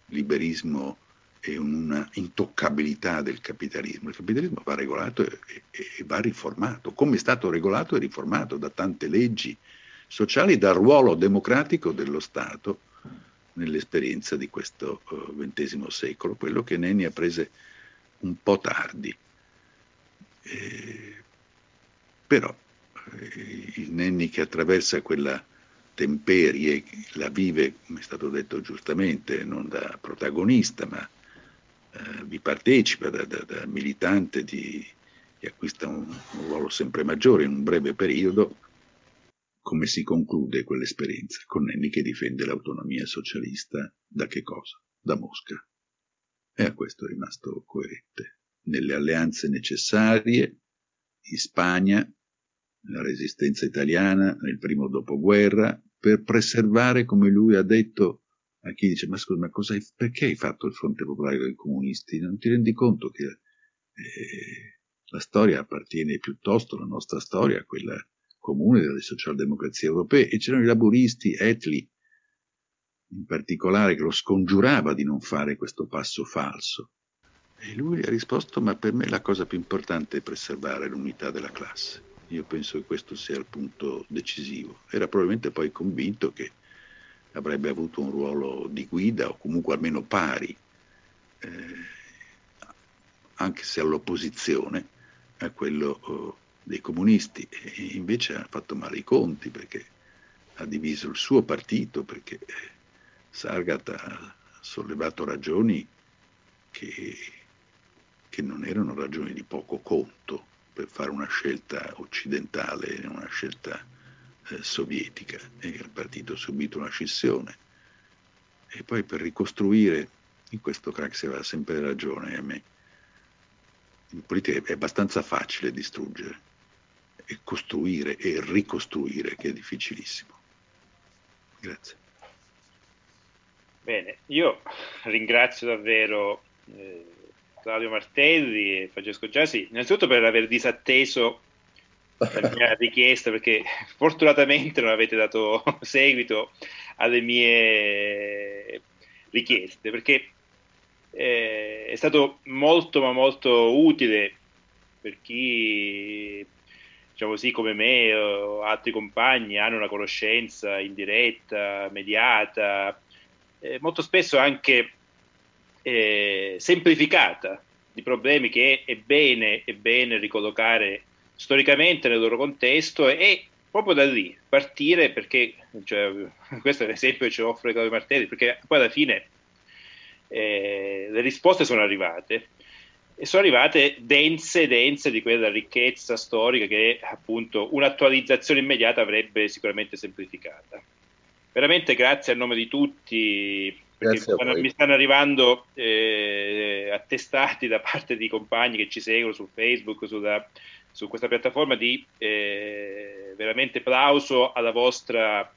liberismo e una intoccabilità del capitalismo. Il capitalismo va regolato e, e, e, va riformato, come è stato regolato e riformato da tante leggi sociali, dal ruolo democratico dello Stato nell'esperienza di questo XX uh, secolo, quello che Nenni ha prese un po' tardi. E però eh, il Nenni che attraversa quella temperie, la vive, come è stato detto giustamente, non da protagonista, ma eh, vi partecipa da, da, da militante di, che acquista un, un, ruolo sempre maggiore in un breve periodo, come si conclude quell'esperienza? Con Nenni che difende l'autonomia socialista da che cosa? Da Mosca. E a questo è rimasto coerente. Nelle alleanze necessarie, in Spagna, la resistenza italiana nel primo dopoguerra, per preservare, come lui ha detto a chi dice, ma scusa, ma cosa hai, perché hai fatto il Fronte Popolare con i comunisti? Non ti rendi conto che eh, la storia appartiene piuttosto, la nostra storia, a quella comune delle socialdemocrazie europee, e c'erano i laburisti, Etli, in particolare, che lo scongiurava di non fare questo passo falso. E lui ha risposto, ma per me la cosa più importante è preservare l'unità della classe. Io penso che questo sia il punto decisivo. Era probabilmente poi convinto che avrebbe avuto un ruolo di guida o comunque almeno pari, eh, anche se all'opposizione a quello oh, dei comunisti. E invece ha fatto male i conti perché ha diviso il suo partito, perché eh, Sargat ha sollevato ragioni che, che non erano ragioni di poco conto per fare una scelta occidentale, una scelta eh, sovietica, e il partito ha subito una scissione. E poi per ricostruire, in questo Craxi aveva sempre ragione a me, in politica è abbastanza facile distruggere, e costruire e ricostruire che è difficilissimo. Grazie. Bene, io ringrazio davvero eh, Claudio Martelli e Francesco Giasi, innanzitutto per aver disatteso la mia richiesta, perché fortunatamente non avete dato seguito alle mie richieste, perché eh, è stato molto ma molto utile per chi diciamo così come me o altri compagni hanno una conoscenza indiretta, mediata, eh, molto spesso anche eh, semplificata di problemi che è bene, è bene ricollocare storicamente nel loro contesto e proprio da lì partire perché cioè, questo è l'esempio che ci offre Claudio Martelli perché poi alla fine eh, le risposte sono arrivate. E sono arrivate dense dense di quella ricchezza storica che appunto un'attualizzazione immediata avrebbe sicuramente semplificata. Veramente grazie a nome di tutti perché stanno, mi stanno arrivando eh, attestati da parte di compagni che ci seguono su Facebook, sulla, su questa piattaforma di eh, veramente plauso alla vostra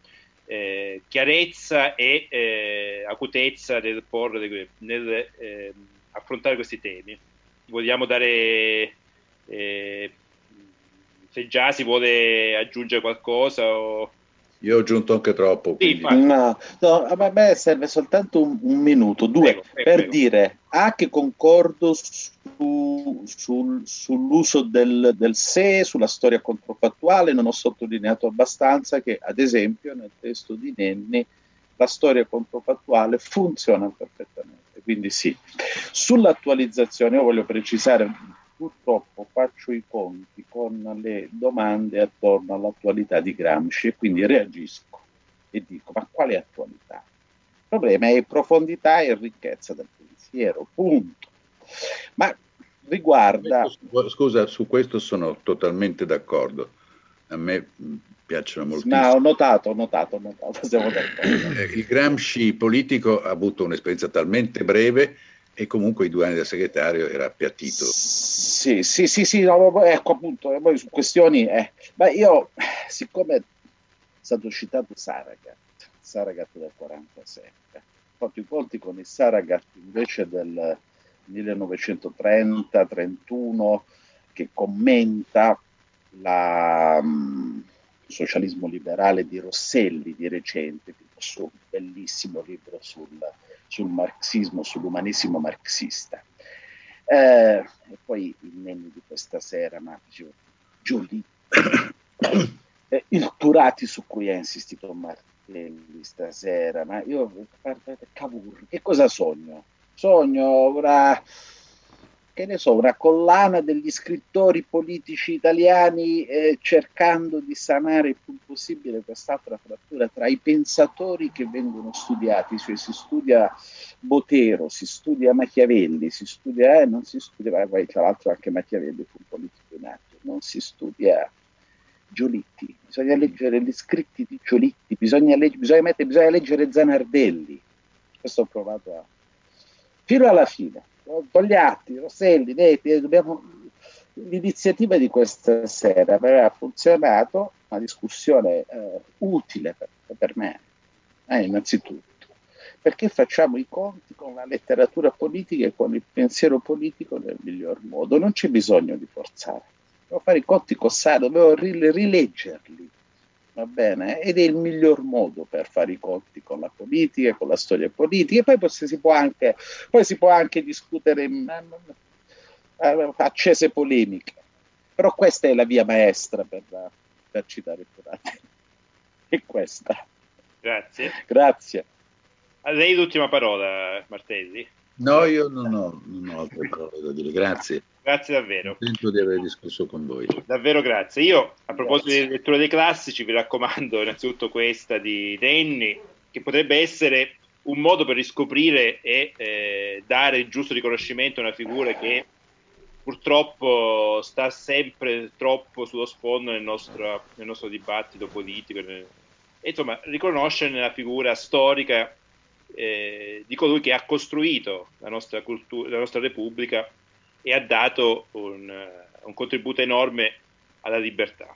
eh, chiarezza e eh, acutezza nel, porre, nel eh, affrontare questi temi. Vogliamo dare, eh, se già si vuole aggiungere qualcosa o io ho aggiunto anche troppo. Sì, no, no, a me serve soltanto un, un minuto, due, prego, prego, per prego. dire anche concordo su, sul, sull'uso del, del se, sulla storia controfattuale, non ho sottolineato abbastanza che ad esempio nel testo di Nenni la storia controfattuale funziona perfettamente, quindi sì. Sull'attualizzazione io voglio precisare purtroppo faccio i conti con le domande attorno all'attualità di Gramsci e quindi reagisco e dico ma quale attualità? Il problema è profondità e ricchezza del pensiero, punto. Ma riguarda... Scusa, su questo sono totalmente d'accordo. A me piacciono moltissimo. Ma ho notato, ho notato, ho notato, siamo d'accordo. Eh, il Gramsci politico ha avuto un'esperienza talmente breve e comunque i due anni da segretario era appiattito. Sì, sì, sì, sì, no, ecco appunto, poi su questioni, eh, ma io, siccome è stato citato Saragat, Saragat del 47, ho fatto i conti con il Saragat invece del 1930-31 che commenta la, um, socialismo liberale di Rosselli di recente, il suo bellissimo libro sul sul marxismo, sull'umanesimo marxista. Eh, e poi i menu di questa sera, ma Giulì, eh, il Turati su cui ha insistito Martelli stasera, ma io, guardate, Cavour, che cosa sogno? Sogno una che ne so, una collana degli scrittori politici italiani eh, cercando di sanare il più possibile quest'altra frattura tra i pensatori che vengono studiati, cioè si studia Botero, si studia Machiavelli, si studia, eh, non si studia, poi tra l'altro anche Machiavelli fu un politico in atto, non si studia Giolitti, bisogna leggere gli scritti di Giolitti, bisogna, legge, bisogna, mettere, bisogna leggere Zanardelli, questo ho provato a... fino alla fine. Togliatti, Rosselli, Netti, dobbiamo... l'iniziativa di questa sera aveva funzionato, una discussione eh, utile per, per me, eh, innanzitutto, perché facciamo i conti con la letteratura politica e con il pensiero politico nel miglior modo, non c'è bisogno di forzare, devo fare i conti con Sara, dovevo rileggerli va bene? Ed è il miglior modo per fare i conti con la politica, con la storia politica, e poi, si, può anche, poi si può anche discutere in eh, accese polemiche, però questa è la via maestra per, per citare Turati. È questa. Grazie. Grazie. A lei l'ultima parola, Martelli. No, io non ho, non ho altre parole da dire, grazie. Grazie davvero. Contento di aver discusso con voi. Davvero grazie. Io, a proposito grazie. di lettura dei classici, vi raccomando innanzitutto questa di Denny, che potrebbe essere un modo per riscoprire e eh, dare il giusto riconoscimento a una figura che purtroppo sta sempre troppo sullo sfondo nel nostro, nel nostro dibattito politico. E, insomma, riconoscere nella figura storica eh, di colui che ha costruito la nostra, cultura, la nostra Repubblica e ha dato un, un contributo enorme alla libertà.